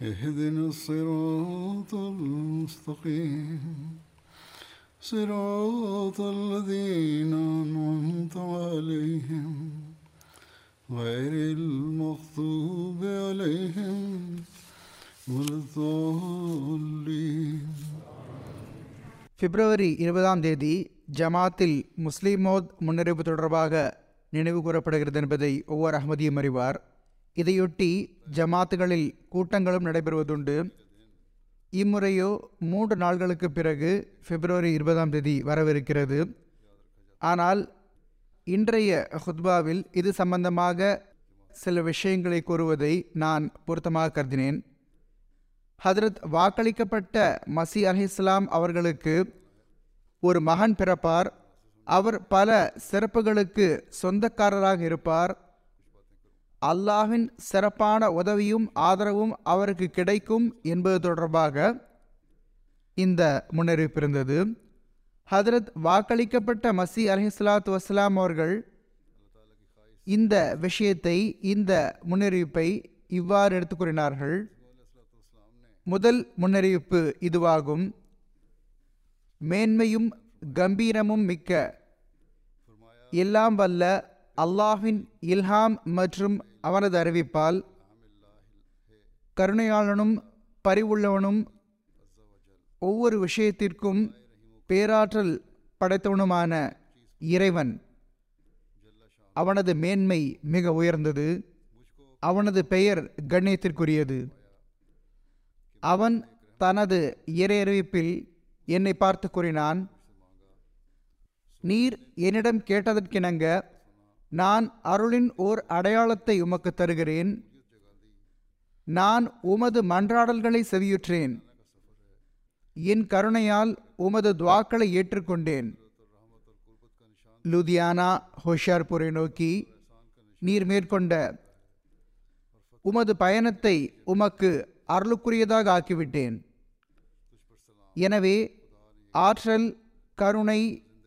اهدنا الصراط المستقيم صراط الذين أنعمت عليهم غير المغضوب عليهم ولا الضالين பிப்ரவரி இருபதாம் தேதி ஜமாத்தில் முஸ்லிமோத் முன்னறிவு தொடர்பாக நினைவு கூறப்படுகிறது என்பதை ஒவ்வொரு அகமதியும் அறிவார் இதையொட்டி ஜமாத்துகளில் கூட்டங்களும் நடைபெறுவதுண்டு. இம்முறையோ மூன்று நாள்களுக்கு பிறகு பிப்ரவரி இருபதாம் தேதி வரவிருக்கிறது. ஆனால் இன்றைய ஹுத்பாவில் இது சம்பந்தமாக சில விஷயங்களை கூறுவதை நான் பொருத்தமாக கருதினேன். ஹதரத் வாக்களிக்கப்பட்ட மசி அலிஸ்லாம் அவர்களுக்கு ஒரு மகன் பிறப்பார். அவர் பல சிறப்புகளுக்கு சொந்தக்காரராக இருப்பார். அல்லாஹின் சிறப்பான உதவியும் ஆதரவும் அவருக்கு கிடைக்கும் என்பது தொடர்பாக இந்த முன்னறிவிப்பு இருந்தது. ஹதரத் வாக்களிக்கப்பட்ட மசி அலிஸ்லாத்து வஸ்லாம் அவர்கள் இந்த விஷயத்தை இந்த முன்னறிவிப்பை இவ்வாறு எடுத்துக் கூறினார்கள். முதல் முன்னறிவிப்பு இதுவாகும். மேன்மையும் கம்பீரமும் மிக்க எல்லாம் வல்ல அல்லாஹின் இல்ஹாம் மற்றும் அவனது அறிவிப்பால் கருணையாளனும் பரிவுள்ளவனும் ஒவ்வொரு விஷயத்திற்கும் பேராற்றல் படைத்தவனுமான இறைவன். அவனது மேன்மை மிக உயர்ந்தது. அவனது பெயர் கண்ணியத்திற்குரியது. அவன் தனது இறையறிவிப்பில் என்னை பார்த்து கூறினான் நீர் என்னிடம் கேட்டதற்கிணங்க நான் அருளின் ஓர் அடையாளத்தை உமக்கு தருகிறேன். நான் உமது மன்றாடல்களை செவியுற்றேன். என் கருணையால் உமது துவாக்களை ஏற்றுக்கொண்டேன். லுதியானா ஹோஷியார்பூரை நோக்கி நீர் மேற்கொண்ட உமது பயணத்தை உமக்கு அருளுக்குரியதாக ஆக்கிவிட்டேன். எனவே ஆற்றல் கருணை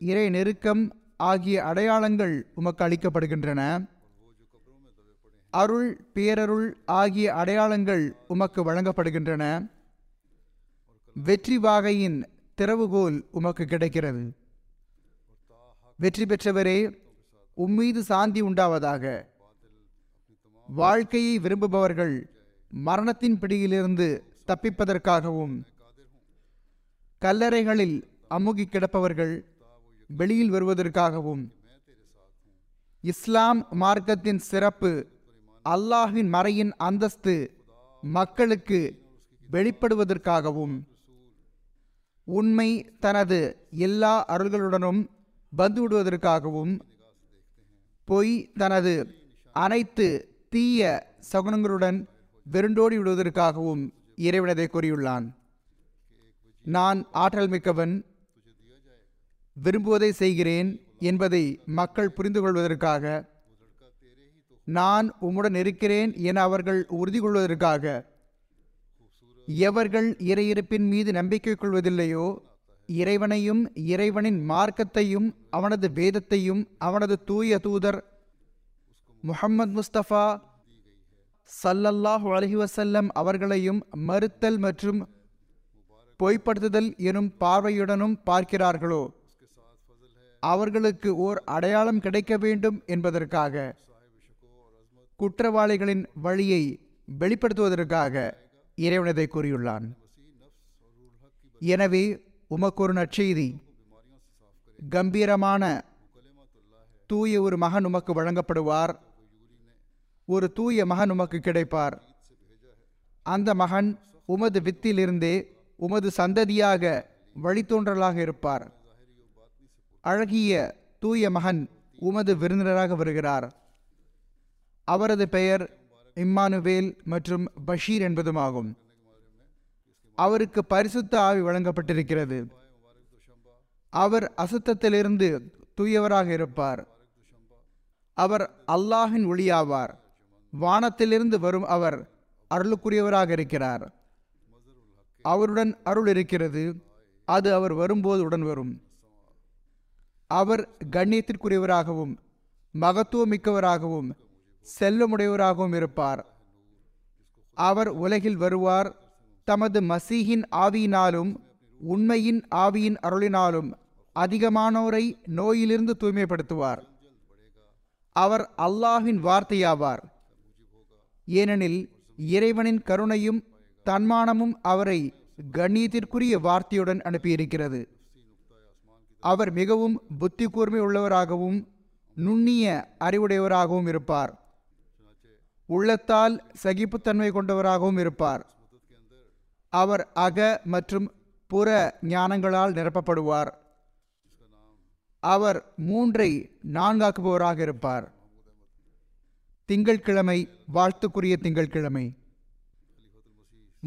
இறை நெருக்கம் ஆகிய அடையாளங்கள் உமக்கு அளிக்கப்படுகின்றன. அருள் பேரருள் ஆகிய அடையாளங்கள் உமக்கு வழங்கப்படுகின்றன. வெற்றி வாகையின் திறவுகோல் உமக்கு கிடைக்கிறது. வெற்றி பெற்றவரே உம்மீது சாந்தி உண்டாவதாக. வாழ்க்கையை விரும்புபவர்கள் மரணத்தின் பிடியிலிருந்து தப்பிப்பதற்காகவும் கல்லறைகளில் அமுகி கிடப்பவர்கள் வெளியில் வருவதற்காகவும். இஸ்லாம் மார்க்கத்தின் சிறப்பு அல்லாஹின் மறையின் அந்தஸ்து மக்களுக்கு வெளிப்படுவதற்காகவும். உண்மை தனது எல்லா அருள்களுடனும் வந்துவிடுவதற்காகவும் பொய் தனது அனைத்து தீய சகுனங்களுடன் வெருண்டோடி விடுவதற்காகவும் இறைவனதை கூறியுள்ளான். நான் ஆற்றல் மிக்கவன் விரும்புவதை செய்கிறேன் என்பதை மக்கள் புரிந்து கொள்வதற்காக நான் உம்முடன் இருக்கிறேன் என அவர்கள் உறுதி கொள்வதற்காக எவர்கள் இறையிருப்பின் மீது நம்பிக்கை கொள்வதில்லையோ இறைவனையும் இறைவனின் மார்க்கத்தையும் அவனது வேதத்தையும் அவனது தூய தூதர் முஹம்மது முஸ்தபா சல்லல்லாஹ் அலஹி வசல்லம் அவர்களையும் மறுத்தல் மற்றும் பொய்ப்படுத்துதல் எனும் பார்வையுடனும் பார்க்கிறார்களோ? அவர்களுக்கு ஓர் அடையாளம் கிடைக்க வேண்டும் என்பதற்காக குற்றவாளிகளின் வழியை வெளிப்படுத்துவதற்காக இறைவனதை கூறியுள்ளான். எனவே உமக்கு ஒரு நற்செய்தி. கம்பீரமான தூய ஒரு மகன் உமக்கு வழங்கப்படுவார். ஒரு தூய மகன் உமக்கு கிடைப்பார். அந்த மகன் உமது வித்திலிருந்தே உமது சந்ததியாக வழித்தோன்றலாக இருப்பார். அழகிய தூய மகன் உமது விருந்தினராக வருகிறார். அவரது பெயர் இம்மானுவேல் மற்றும் பஷீர் என்பதுமாகும். அவருக்கு பரிசுத்த ஆவி வழங்கப்பட்டிருக்கிறது. அவர் அசுத்தத்திலிருந்து தூயவராக இருப்பார். அவர் அல்லாஹின் ஒளியாவார். வானத்திலிருந்து வரும் அவர் அருளுக்குரியவராக இருக்கிறார். அவருடன் அருள் இருக்கிறது. அது அவர் வரும்போது உடன் வரும். அவர் கண்ணியத்திற்குரியவராகவும் மகத்துவமிக்கவராகவும் செல்லமுடையவராகவும் இருப்பார். அவர் உலகில் வருவார். தமது மசீகின் ஆவியினாலும் உண்மையின் ஆவியின் அருளினாலும் அதிகமானோரை நோயிலிருந்து தூய்மைப்படுத்துவார். அவர் அல்லாஹின் வார்த்தையாவார். ஏனெனில் இறைவனின் கருணையும் தன்மானமும் அவரை கண்ணியத்திற்குரிய வார்த்தையுடன் அனுப்பியிருக்கிறது. அவர் மிகவும் புத்தி கூர்மை உள்ளவராகவும் நுண்ணிய அறிவுடையவராகவும் இருப்பார். உள்ளத்தால் சகிப்புத்தன்மை கொண்டவராகவும் இருப்பார். அவர் அக மற்றும் புற ஞானங்களால் நிரப்பப்படுவார். அவர் மூன்றை நான்காக்குபவராக இருப்பார். திங்கட்கிழமை வாழ்த்துக்குரிய திங்கட்கிழமை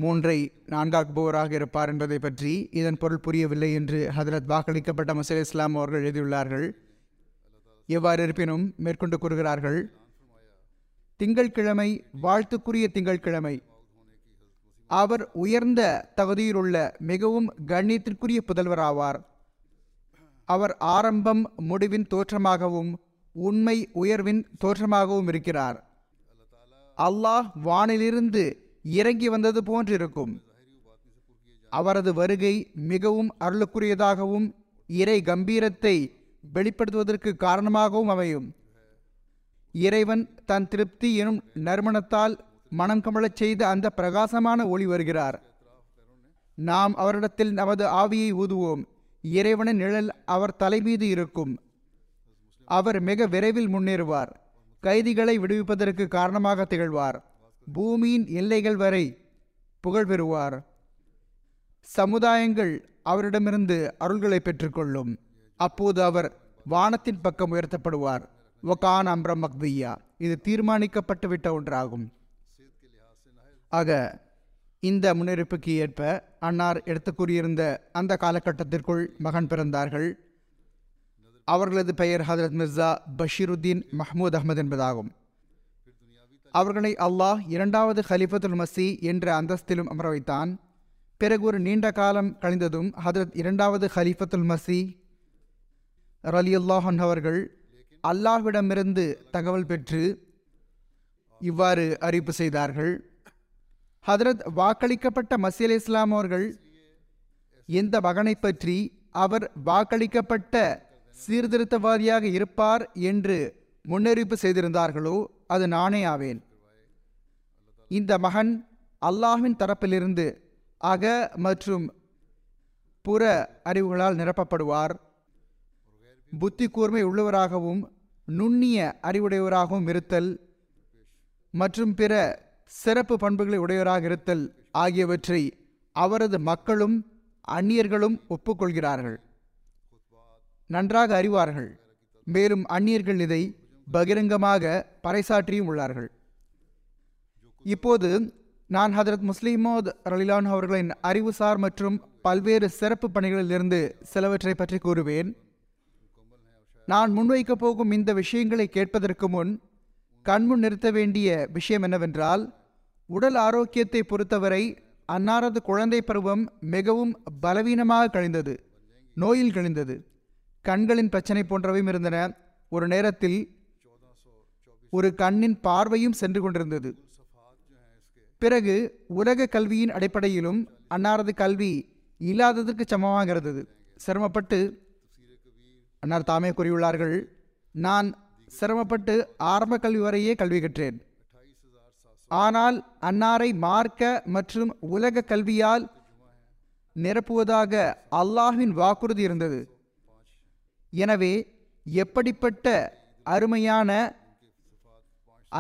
மூன்றை நான்காக்குபவராக இருப்பார் என்பதை பற்றி இதன் பொருள் புரியவில்லை என்று ஹதரத் வாக்களிக்கப்பட்ட மசீல் இஸ்லாம் அவர்கள் எழுதியுள்ளார்கள். எவ்வாறு இருப்பினும் மேற்கொண்டு கூறுகிறார்கள் திங்கட்கிழமை வாழ்த்துக்குரிய திங்கட்கிழமை அவர் உயர்ந்த தகுதியிலுள்ள மிகவும் கண்ணியத்திற்குரிய புதல்வராவார் அவர் ஆரம்பம் முடிவின் தோற்றமாகவும் உண்மை உயர்வின் தோற்றமாகவும் இருக்கிறார். அல்லாஹ் வானிலிருந்து இறங்கி வந்தது போன்றிருக்கும். அவரது வருகை மிகவும் அருளுக்குரியதாகவும் இறை கம்பீரத்தை வெளிப்படுத்துவதற்கு காரணமாகவும் அமையும். இறைவன் தன் திருப்தி எனும் நறுமணத்தால் மனம் கமழச் செய்த அந்த பிரகாசமான ஒளி வருகிறார். நாம் அவரிடத்தில் நமது ஆவியை ஊதுவோம். இறைவனின் நிழல் அவர் தலைமீது இருக்கும். அவர் மிக விரைவில் முன்னேறுவார். கைதிகளை விடுவிப்பதற்கு காரணமாக திகழ்வார். பூமியின் எல்லைகள் வரை புகழ் பெறுவார். சமுதாயங்கள் அவரிடமிருந்து அருள்களை பெற்றுக்கொள்ளும். அப்போது அவர் வானத்தின் பக்கம் உயர்த்தப்படுவார். ஒகான் அம்ரம் மக்தியா. இது தீர்மானிக்கப்பட்டுவிட்ட ஒன்றாகும். ஆக இந்த முன்னெடுப்புக்கு ஏற்ப அன்னார் எடுத்து கூறியிருந்த அந்த காலகட்டத்திற்குள் மகன் பிறந்தார்கள். அவர்களது பெயர் ஹதரத் மிர்சா பஷீருத்தீன் மஹமூத் அஹமது என்பதாகும். அவர்களை அல்லாஹ் இரண்டாவது ஹலிஃபத்துல் மசி என்ற அந்தஸ்திலும் அமர வைத்தான். பிறகு ஒரு நீண்ட காலம் கழிந்ததும் ஹதரத் இரண்டாவது ஹலிஃபத்துல் மசி ரலி அல்லாஹன் அவர்கள் அல்லாஹ்விடமிருந்து தகவல் பெற்று இவ்வாறு அறிவிப்பு செய்தார்கள். ஹதரத் வாக்களிக்கப்பட்ட மசீல் இஸ்லாம் அவர்கள் எந்த மகனை பற்றி அவர் வாக்களிக்கப்பட்ட சீர்திருத்தவாதியாக இருப்பார் என்று முன்னறிவிப்பு செய்திருந்தார்களோ அது நானே ஆவேன். இந்த மகன் அல்லாஹ்வின் தரப்பிலிருந்து அக மற்றும் புற அறிவுகளால் நிரப்பப்படுவார். புத்தி கூர்மை உள்ளவராகவும் நுண்ணிய அறிவுடையவராகவும் இருத்தல் மற்றும் பிற சிறப்பு பண்புகளை உடையவராக இருத்தல் ஆகியவற்றை அவரது மக்களும் அந்நியர்களும் ஒப்புக்கொள்கிறார்கள். நன்றாக அறிவார்கள். மேலும் அந்நியர்கள் இதை பகிரங்கமாக பறைசாற்றியும் உள்ளார்கள். இப்போது நான் ஹதரத் முஸ்லிமோத் ரலிலான் அவர்களின் அறிவுசார் மற்றும் பல்வேறு சிறப்பு பணிகளிலிருந்து சிலவற்றை பற்றி கூறுவேன். நான் முன்வைக்கப் போகும் இந்த விஷயங்களை கேட்பதற்கு முன் கண்முன் நிறுத்த வேண்டிய விஷயம் என்னவென்றால் உடல் ஆரோக்கியத்தை பொறுத்தவரை அன்னாரது குழந்தை பருவம் மிகவும் பலவீனமாக கழிந்தது நோயில் கழிந்தது. கண்களின் பிரச்சனை போன்றவையும் இருந்தன. ஒரு நேரத்தில் ஒரு கண்ணின் பார்வையும் சென்று கொண்டிருந்தது. பிறகு உலக கல்வியின் அடிப்படையிலும் அன்னாரது கல்வி இல்லாததற்கு சமமாக இருந்தது. சிரமப்பட்டு அன்னார் தாமே கூறியுள்ளார்கள் நான் சிரமப்பட்டு ஆரம்ப கல்வி வரையே கல்வி கற்றேன். ஆனால் அன்னாரை மார்க்க மற்றும் உலக கல்வியால் நிரப்புவதாக அல்லாஹின் வாக்குறுதி இருந்தது. எனவே எப்படிப்பட்ட அருமையான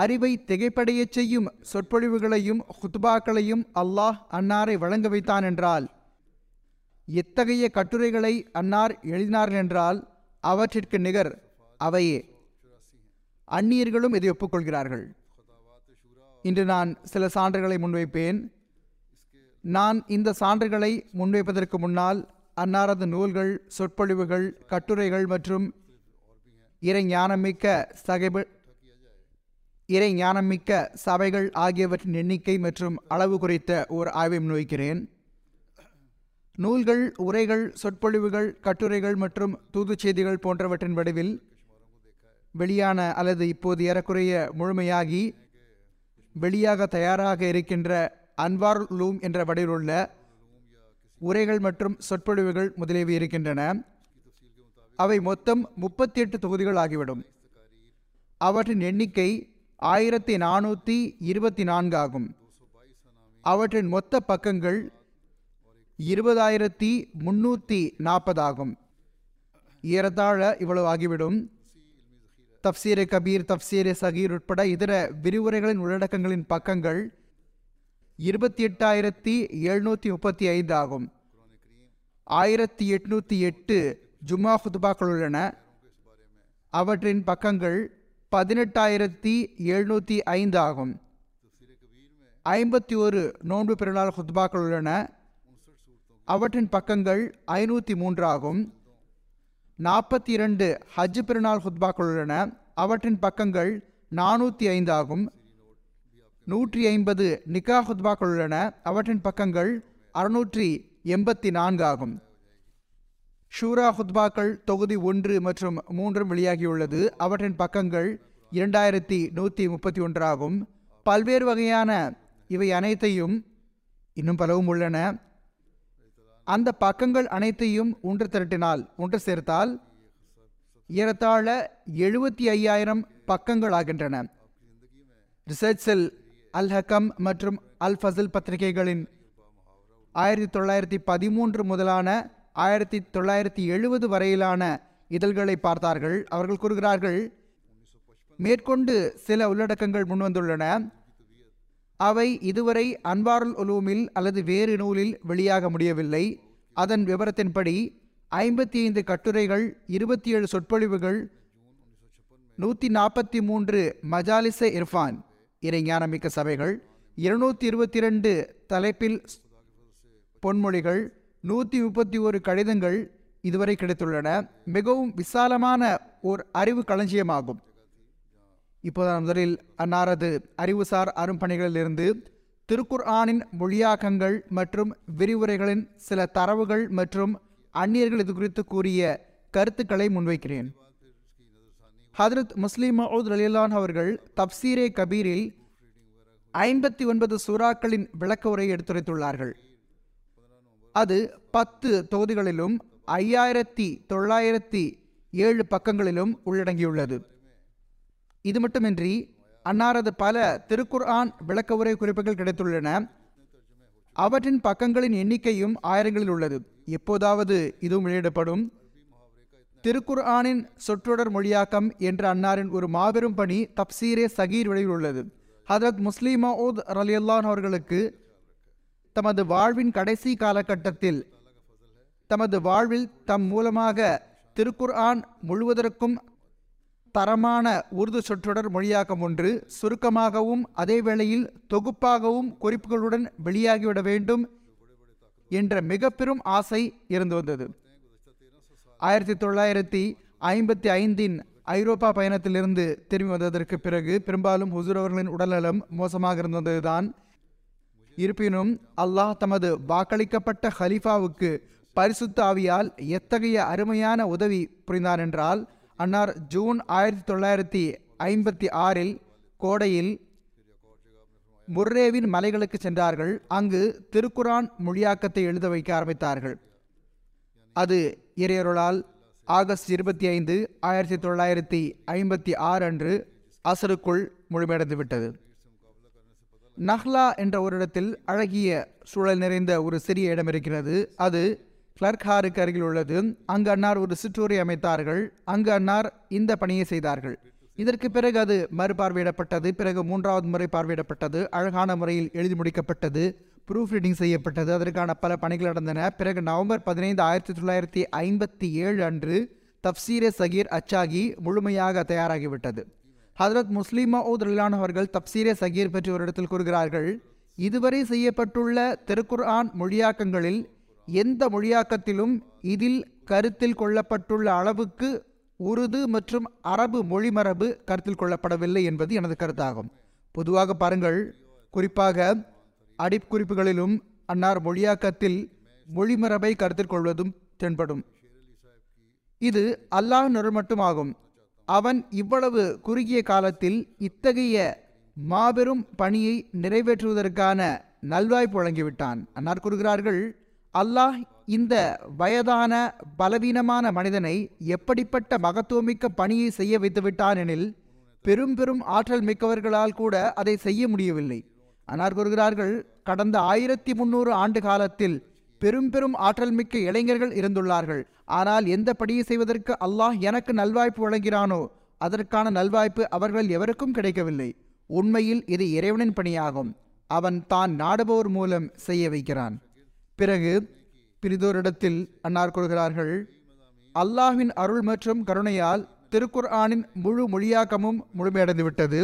அறிவை திகைப்படையச் செய்யும் சொற்பொழிவுகளையும் ஹுத்பாக்களையும் அல்லாஹ் அன்னாரை வழங்க வைத்தான் என்றால் எத்தகைய கட்டுரைகளை அன்னார் எழுதினார்கள் என்றால் அவற்றிற்கு நிகர் அவையே அந்நியர்களும் இதை ஒப்புக்கொள்கிறார்கள். இன்று நான் சில சான்றுகளை முன்வைப்பேன். நான் இந்த சான்றுகளை முன்வைப்பதற்கு முன்னால் அன்னாரது நூல்கள் சொற்பொழிவுகள் கட்டுரைகள் மற்றும் இறை ஞானமிக்க சகைப இறை ஞானமிக்க சபைகள் ஆகியவற்றின் எண்ணிக்கை மற்றும் அளவு குறித்த ஓர் ஆய்வை முன்வைக்கிறேன். நூல்கள் உரைகள் சொற்பொழிவுகள் கட்டுரைகள் மற்றும் தூதுச் செய்திகள் போன்றவற்றின் வடிவில் வெளியான அல்லது இப்போது ஏறக்குறைய முழுமையாகி வெளியாக தயாராக இருக்கின்ற அன்வார் லூம் என்ற வடிவிலுள்ள உரைகள் மற்றும் சொற்பொழிவுகள் முதலியவை இருக்கின்றன. அவை மொத்தம் முப்பத்தி எட்டு தொகுதிகள் ஆகிவிடும். அவற்றின் எண்ணிக்கை ஆயிரத்தி நானூற்றி இருபத்தி நான்கு ஆகும். அவற்றின் மொத்த பக்கங்கள் இருபதாயிரத்தி முன்னூற்றி நாற்பதாகும் ஏறத்தாழ இவ்வளவு ஆகிவிடும். தப்சீரே கபீர் தப்சீரே சகீர் உட்பட இதர விரிவுரைகளின் உள்ளடக்கங்களின் பக்கங்கள் இருபத்தி எட்டாயிரத்தி எழுநூற்றி முப்பத்தி ஐந்து ஆகும். ஆயிரத்தி எட்நூற்றி எட்டு ஜும்மா ஹுதுபாக்கள் உள்ளன. அவற்றின் பக்கங்கள் பதினெட்டாயிரத்தி எழுநூற்றி ஐந்து ஆகும். ஐம்பத்தி ஒரு நோன்பு பெருநாள் ஹுத்பாக்கள் உள்ளன. அவற்றின் பக்கங்கள் ஐநூற்றி மூன்று ஆகும். நாற்பத்தி இரண்டு ஹஜ் பெருநாள் ஹுத்பாக்கள் உள்ளன. அவற்றின் பக்கங்கள் நானூற்றி ஐந்து ஆகும். நூற்றி ஐம்பது நிக்கா ஹுத்பாக்கள் உள்ளன. அவற்றின் பக்கங்கள் அறுநூற்றி எண்பத்தி நான்கு ஆகும். ஷூரா ஹுத்பாக்கள் தொகுதி ஒன்று மற்றும் மூன்றும் வெளியாகியுள்ளது. அவற்றின் பக்கங்கள் இரண்டாயிரத்தி நூற்றி முப்பத்தி ஒன்றாகும். பல்வேறு வகையான இவை அனைத்தையும் இன்னும் பலவும் உள்ளன. அந்த பக்கங்கள் அனைத்தையும் ஒன்று திரட்டினால் ஒன்று சேர்த்தால் ஏறத்தாழ எழுபத்தி ஐயாயிரம் பக்கங்கள் ஆகின்றன. ரிசர்ச் செல் அல் ஹக்கம் மற்றும் அல் ஃபசில் பத்திரிகைகளின் ஆயிரத்தி தொள்ளாயிரத்தி பதிமூன்று முதலான ஆயிரத்தி தொள்ளாயிரத்தி எழுபது வரையிலான இதழ்களை பார்த்தார்கள். அவர்கள் கூறுகிறார்கள் மேற்கொண்டு சில உள்ளடக்கங்கள் முன்வந்துள்ளன. அவை இதுவரை அன்வாருல் உலூமில் அல்லது வேறு நூலில் வெளியாக முடியவில்லை. அதன் விவரத்தின்படி ஐம்பத்தி ஐந்து கட்டுரைகள் இருபத்தி ஏழு சொற்பொழிவுகள் நூற்றி நாற்பத்தி மூன்று மஜாலிச இர்ஃபான் இறைஞானமிக்க சபைகள் இருநூத்தி இருபத்தி ரெண்டு தலைப்பில் பொன்மொழிகள் நூற்றி முப்பத்தி ஒரு கடிதங்கள் இதுவரை கிடைத்துள்ளன. மிகவும் விசாலமான ஓர் அறிவு களஞ்சியமாகும். இப்போது முதலில் அன்னாரது அறிவுசார் அரும்பணிகளிலிருந்து திருக்குர்ஆனின் மொழியாக்கங்கள் மற்றும் விரிவுரைகளின் சில தரவுகள் மற்றும் அந்நியர்கள் இது குறித்து கூறிய கருத்துக்களை முன்வைக்கிறேன். ஹதரத் முஸ்லிம் மஹூத் அலிலான் அவர்கள் தப்சீரே கபீரில் ஐம்பத்தி ஒன்பது சூறாக்களின் விளக்க உரையை எடுத்துரைத்துள்ளார்கள். அது பத்து தொகுதிகளிலும் ஐயாயிரத்தி தொள்ளாயிரத்தி ஏழு பக்கங்களிலும் உள்ளடங்கியுள்ளது. இது மட்டுமின்றி அன்னாரது பல திருக்குர்ஆன் விளக்க உரை குறிப்புகள் கிடைத்துள்ளன. அவற்றின் பக்கங்களின் எண்ணிக்கையும் ஆயிரங்களில் உள்ளது. எப்போதாவது இதுவும் வெளியிடப்படும். திருக்குர்ஆனின் சொற்றொடர் மொழியாக்கம் என்ற அன்னாரின் ஒரு மாபெரும் பணி தப்சீரே சகீர் வழியில் உள்ளது. ஹதரத் முஸ்லீம் மவுத் ரலியல்லான் அவர்களுக்கு தமது வாழ்வின் கடைசி காலகட்டத்தில் தமது வாழ்வில் தம் மூலமாக திருக்குர்ஆன் முழுவதற்கும் தரமான உருது சொற்றொடர் மொழியாக்கம் ஒன்று சுருக்கமாகவும் அதே வேளையில் தொகுப்பாகவும் குறிப்புகளுடன் வெளியாகிவிட வேண்டும் என்ற மிக பெரும் ஆசை இருந்து வந்தது. ஆயிரத்தி தொள்ளாயிரத்தி ஐம்பத்தி ஐந்தின் ஐரோப்பா பயணத்திலிருந்து திரும்பி வந்ததற்கு பிறகு பெரும்பாலும் ஹுசூர் அவர்களின் உடல்நலம் மோசமாக இருந்ததுதான். இருப்பினும் அல்லாஹ் தமது வாக்களிக்கப்பட்ட ஹலீஃபாவுக்கு பரிசுத்த ஆவியால் எத்தகைய அருமையான உதவி புரிந்தார் என்றால் அன்னார் ஜூன் ஆயிரத்தி தொள்ளாயிரத்தி ஐம்பத்தி ஆறில் கோடையில் முர்ரேவின் மலைகளுக்கு சென்றார்கள். அங்கு திருக்குரான் மொழியாக்கத்தை எழுத வைக்க ஆரம்பித்தார்கள். அது இறையருளால் ஆகஸ்ட் இருபத்தி ஐந்து ஆயிரத்தி தொள்ளாயிரத்தி ஐம்பத்தி ஆறு அன்று அசருக்குள் முழுமையடைந்துவிட்டது. நஹ்லா என்ற ஒரு இடத்தில் அழகிய சூழல் நிறைந்த ஒரு சிறிய இடம் இருக்கிறது. அது கிளர்க்ஹாருக்கு அருகில் உள்ளது. அங்கு அன்னார் ஒரு சிற்றூரை அமைத்தார்கள். அங்கு அன்னார் இந்த பணியை செய்தார்கள். இதற்கு பிறகு அது மறுபார்வையிடப்பட்டது. பிறகு மூன்றாவது முறை பார்வையிடப்பட்டது. அழகான முறையில் எழுதி முடிக்கப்பட்டது. ப்ரூஃப் ரீடிங் செய்யப்பட்டது. அதற்கான பல பணிகள் நடந்தன. பிறகு நவம்பர் பதினைந்து ஆயிரத்தி தொள்ளாயிரத்தி ஐம்பத்தி ஏழு அன்று தப்சீர சகீர் அச்சாகி முழுமையாக தயாராகிவிட்டது. ஹதரத் முஸ்லிம் மவுத் அவர்கள் தப்சீரே சகீர் பற்றி ஒரு இடத்தில் கூறுகிறார்கள் இதுவரை செய்யப்பட்டுள்ள திருக்குர்ஆன் மொழியாக்கங்களில் எந்த மொழியாக்கத்திலும் இதில் கருத்தில் கொள்ளப்பட்டுள்ள அளவுக்கு உருது மற்றும் அரபு மொழிமரபு கருத்தில் கொள்ளப்படவில்லை என்பது எனது கருத்தாகும். பொதுவாக பாருங்கள் குறிப்பாக அடிக்குறிப்புகளிலும் அன்னார் மொழியாக்கத்தில் மொழிமரபை கருத்தில் கொள்வதும் தென்படும். இது அல்லாஹ் நொருள் மட்டுமாகும் அவன் இவ்வளவு குறுகிய காலத்தில் இத்தகைய மாபெரும் பணியை நிறைவேற்றுவதற்கான நல்வாய்ப்பு வழங்கிவிட்டான் அன்னார் கூறுகிறார்கள் அல்லாஹ் இந்த வயதான பலவீனமான மனிதனை எப்படிப்பட்ட மகத்துவமிக்க பணியை செய்ய வைத்துவிட்டான் எனில் பெரும் பெரும் ஆற்றல் மிக்கவர்களால் கூட அதை செய்ய முடியவில்லை. அன்னார் கூறுகிறார்கள் கடந்த ஆயிரத்தி முன்னூறு ஆண்டு காலத்தில் பெரும் பெரும் ஆற்றல் மிக்க இளைஞர்கள் இருந்துள்ளார்கள். ஆனால் எந்த படியை செய்வதற்கு அல்லாஹ் எனக்கு நல்வாய்ப்பு வழங்கிறானோ அதற்கான நல்வாய்ப்பு அவர்கள் எவருக்கும் கிடைக்கவில்லை. உண்மையில் இது இறைவனின் பணியாகும். அவன் தான் நாடுபவர் மூலம் செய்ய வைக்கிறான். பிறகு பிரிதோரிடத்தில் அன்னார் கூறுகிறார்கள் அல்லாஹின் அருள் மற்றும் கருணையால் திருக்குர்ஆனின் முழு மொழியாக்கமும் முழுமையடைந்து விட்டது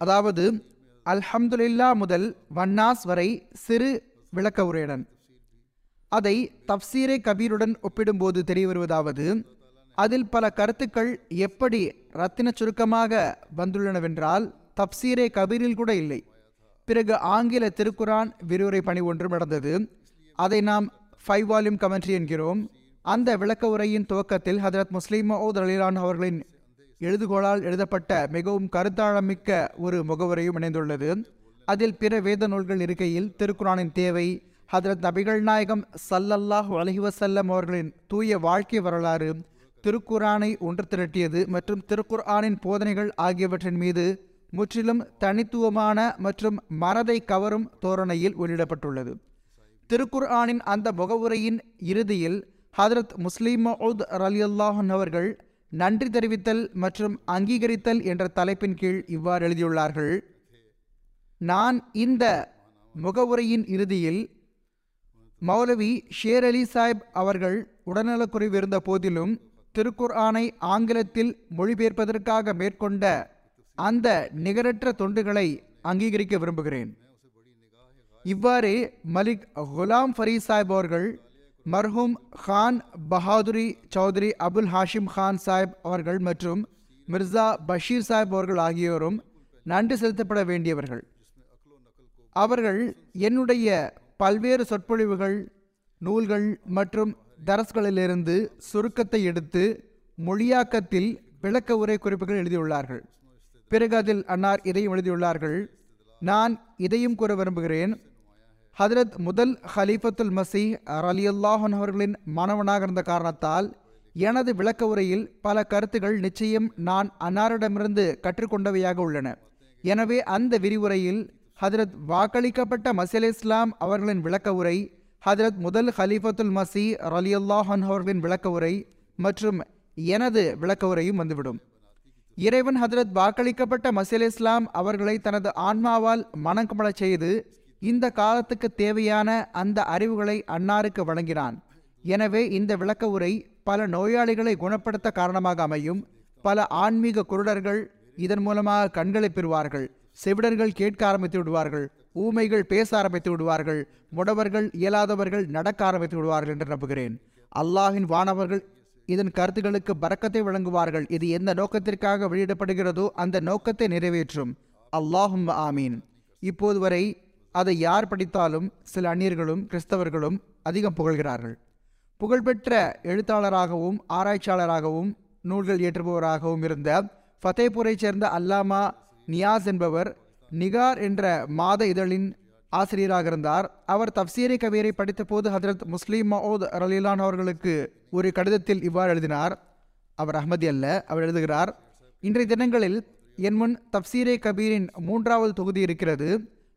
அதாவது அல்ஹம்துலில்லா முதல் வன்னாஸ் வரை சிறு விளக்க உரையுடன் அதை தப்சீரே கபீருடன் ஒப்பிடும்போது தெரிய வருவதாவது அதில் பல கருத்துக்கள் எப்படி ரத்தின சுருக்கமாக வந்துள்ளனவென்றால் தப்சீரே கபீரில் கூட இல்லை. பிறகு ஆங்கில திருக்குரான் விரிவுரை பணி ஒன்றும் நடந்தது. அதை நாம் ஃபைவ் வால்யூம் கமெண்ட்ரி என்கிறோம். அந்த விளக்க உரையின் துவக்கத்தில் ஹதரத் முஸ்லீம் மவுத் அலிலான் அவர்களின் எழுதுகோளால் எழுதப்பட்ட மிகவும் கருத்தாழமிக்க ஒரு முகவுரையும் இணைந்துள்ளது. அதில் பிற வேத நூல்கள் இருக்கையில் திருக்குரானின் தேவை ஹதரத் நபிகள் நாயகம் சல்லல்லாஹ் அலஹிவசல்லம் அவர்களின் தூய வாழ்க்கை வரலாறு திருக்குரானை ஒன்று திரட்டியது மற்றும் திருக்குர்ஆனின் போதனைகள் ஆகியவற்றின் மீது முற்றிலும் தனித்துவமான மற்றும் மனதை கவரும் தோரணையில் வெளியிடப்பட்டுள்ளது. திருக்குர்ஆனின் அந்த முகவுரையின் இறுதியில் ஹதரத் முஸ்லீம் மவுத் அலி அல்லாஹன் அவர்கள் நன்றி தெரிவித்தல் மற்றும் அங்கீகரித்தல் என்ற தலைப்பின் கீழ் இவ்வாறு எழுதியுள்ளார்கள். நான் இந்த முகவுரையின் இறுதியில் மௌலவி ஷேர் அலி சாஹிப் அவர்கள் உடல்நலக்குறைவு இருந்த போதிலும் திருக்குர்ஆனை ஆங்கிலத்தில் மொழிபெயர்ப்பதற்காக மேற்கொண்ட அந்த நிகரற்ற தொண்டுகளை அங்கீகரிக்க விரும்புகிறேன். இவ்வாறு மலிக் குலாம் ஃபரீத் சாஹிப் அவர்கள் மர்ஹூம் கான் பஹாதுரி சௌத்ரி அபுல் ஹாஷிம் கான் சாஹிப் அவர்கள் மற்றும் மிர்சா பஷீர் சாஹிப் அவர்கள் ஆகியோரும் நன்றி செலுத்தப்பட வேண்டியவர்கள். அவர்கள் என்னுடைய பல்வேறு சொற்பொழிவுகள் நூல்கள் மற்றும் தரஸ்களிலிருந்து சுருக்கத்தை எடுத்து மொழியாக்கத்தில் விளக்க உரை குறிப்புகள் எழுதியுள்ளார்கள். பிறகு அதில் அன்னார் இதையும் எழுதியுள்ளார்கள். நான் இதையும் கூற விரும்புகிறேன். ஹதரத் முதல் ஹலீஃபத்துல் மசீஹ் அலி அல்லாஹன் அவர்களின் மாணவனாக இருந்த காரணத்தால் எனது விளக்க உரையில் பல கருத்துகள் நிச்சயம் நான் அன்னாரிடமிருந்து கற்றுக்கொண்டவையாக உள்ளன. எனவே அந்த விரிவுரையில் ஹதரத் வாக்களிக்கப்பட்ட மசீல் இஸ்லாம் அவர்களின் விளக்க உரை ஹதரத் முதல் ஹலீஃபத்துல் மசி ரலியுல்லாஹன் அவர்களின் விளக்க உரை மற்றும் எனது விளக்க உரையும் வந்துவிடும். இறைவன் ஹதரத் வாக்களிக்கப்பட்ட மசீல் இஸ்லாம் அவர்களை தனது ஆன்மாவால் மணங்கமழச் செய்து இந்த காலத்துக்கு தேவையான அந்த அறிவுகளை அன்னாருக்கு வழங்கினான். எனவே இந்த விளக்க உரை பல நோயாளிகளை குணப்படுத்த காரணமாக அமையும். பல ஆன்மீக குருடர்கள் இதன் மூலமாக கண்களை பெறுவார்கள். செவிடர்கள் கேட்க ஆரம்பித்து விடுவார்கள் ஊமைகள் பேச ஆரம்பித்து விடுவார்கள் முடவர்கள் இயலாதவர்கள் நடக்க ஆரம்பித்து விடுவார்கள் என்று நம்புகிறேன். அல்லாஹின் வானவர்கள் இதன் கருத்துகளுக்கு பறக்கத்தை வழங்குவார்கள். இது எந்த நோக்கத்திற்காக வெளியிடப்படுகிறதோ அந்த நோக்கத்தை நிறைவேற்றும். அல்லாஹும் ஆமீன். இப்போது வரை அதை யார் படித்தாலும் சில அந்நியர்களும் கிறிஸ்தவர்களும் அதிகம் புகழ்கிறார்கள். புகழ்பெற்ற எழுத்தாளராகவும் ஆராய்ச்சியாளராகவும் நூல்கள் ஏற்றுபவராகவும் இருந்த ஃபத்தேபூரை சேர்ந்த அல்லாமா நியாஸ் என்பவர் நிகார் என்ற மாத இதழின் ஆசிரியராக இருந்தார் அவர் தப்சீரை கவியரை படித்தபோது ஹதரத் முஸ்லீம் மவுத் ரலீலான் அவர்களுக்கு ஒரு கடிதத்தில் இவ்வாறு எழுதினார். அவர் அஹமதி அல்ல அவர் எழுதுகிறார் இன்றைய தினங்களில் என் முன் தப்சீரே கபீரின் மூன்றாவது தொகுதி இருக்கிறது.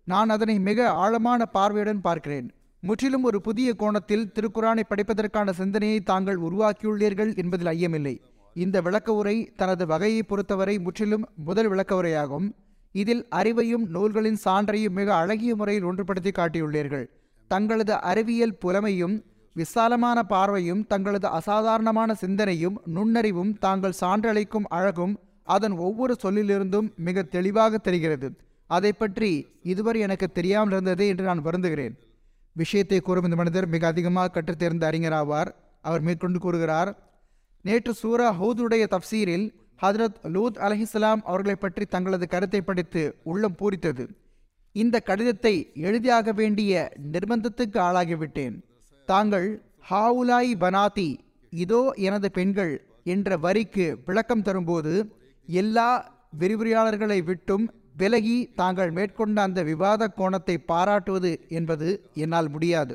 நான் அதனை மிக ஆழமான பார்வையுடன் பார்க்கிறேன். முற்றிலும் ஒரு புதிய கோணத்தில் திருக்குறானை படிப்பதற்கான சிந்தனையை தாங்கள் உருவாக்கியுள்ளீர்கள் என்பதில் ஐயமில்லை. இந்த விளக்க உரை தனது வகையை பொறுத்தவரை முற்றிலும் முதல் விளக்க உரையாகும். இதில் அறிவையும் நூல்களின் சான்றையும் மிக அழகிய முறையில் ஒன்றுபடுத்தி காட்டியுள்ளீர்கள். தங்களது அறிவியல் புலமையும் விசாலமான பார்வையும் தங்களது அசாதாரணமான சிந்தனையும் நுண்ணறிவும் தாங்கள் சான்றளிக்கும் அழகும் அதன் ஒவ்வொரு சொல்லிலிருந்தும் மிக தெளிவாக தெரிகிறது. அதை பற்றி இதுவரை எனக்கு தெரியாமல் இருந்தது என்று நான் வருந்துகிறேன். விஷயத்தை கூறும் இந்த மனிதர் மிக அதிகமாக கற்றுத்தேர்ந்த அறிஞராவார். அவர் மேற்கொண்டு கூறுகிறார் நேற்று சூரா ஹூதுடைய தப்சீரில் ஹதரத் லூத் அலஹிஸ்லாம் அவர்களை பற்றி தங்களது கருத்தை படித்து உள்ளம் பூரித்தது. இந்த கடிதத்தை எழுதியாக வேண்டிய நிர்பந்தத்துக்கு ஆளாகிவிட்டேன். தாங்கள் ஹாவுலாய் பனாதி இதோ எனது பெண்கள் என்ற வரிக்கு விளக்கம் தரும்போது எல்லா விரிவுரையாளர்களை விட்டும் விலகி தாங்கள் மேற்கொண்ட அந்த விவாத கோணத்தை பாராட்டுவது என்பது என்னால் முடியாது.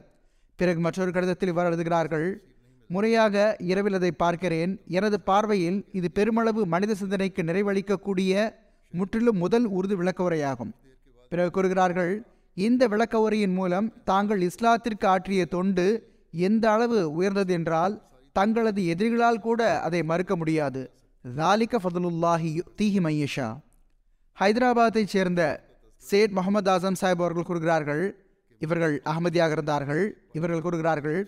பிறகு மற்றொரு கடிதத்தில் இவ்வாறு எழுதுகிறார்கள் முறையாக இரவில் அதை பார்க்கிறேன். எனது பார்வையில் இது பெருமளவு மனித சிந்தனைக்கு நிறைவளிக்கக்கூடிய முற்றிலும் முதல் உருது விளக்க உரையாகும் பிறகு கூறுகிறார்கள் இந்த விளக்க உரையின் மூலம் தாங்கள் இஸ்லாத்திற்கு ஆற்றிய தொண்டு எந்த அளவு உயர்ந்தது என்றால் தங்களது எதிரிகளால் கூட அதை மறுக்க முடியாது. லாலிக ஃபதுலுல்லாஹி தீஹி மையஷா ஹைதராபாத்தைச் சேர்ந்த சேட் முகமது ஆசம் சாஹிப் அவர்கள் கூறுகிறார்கள் இவர்கள் அகமதியாக இருந்தார்கள். இவர்கள் கூறுகிறார்கள்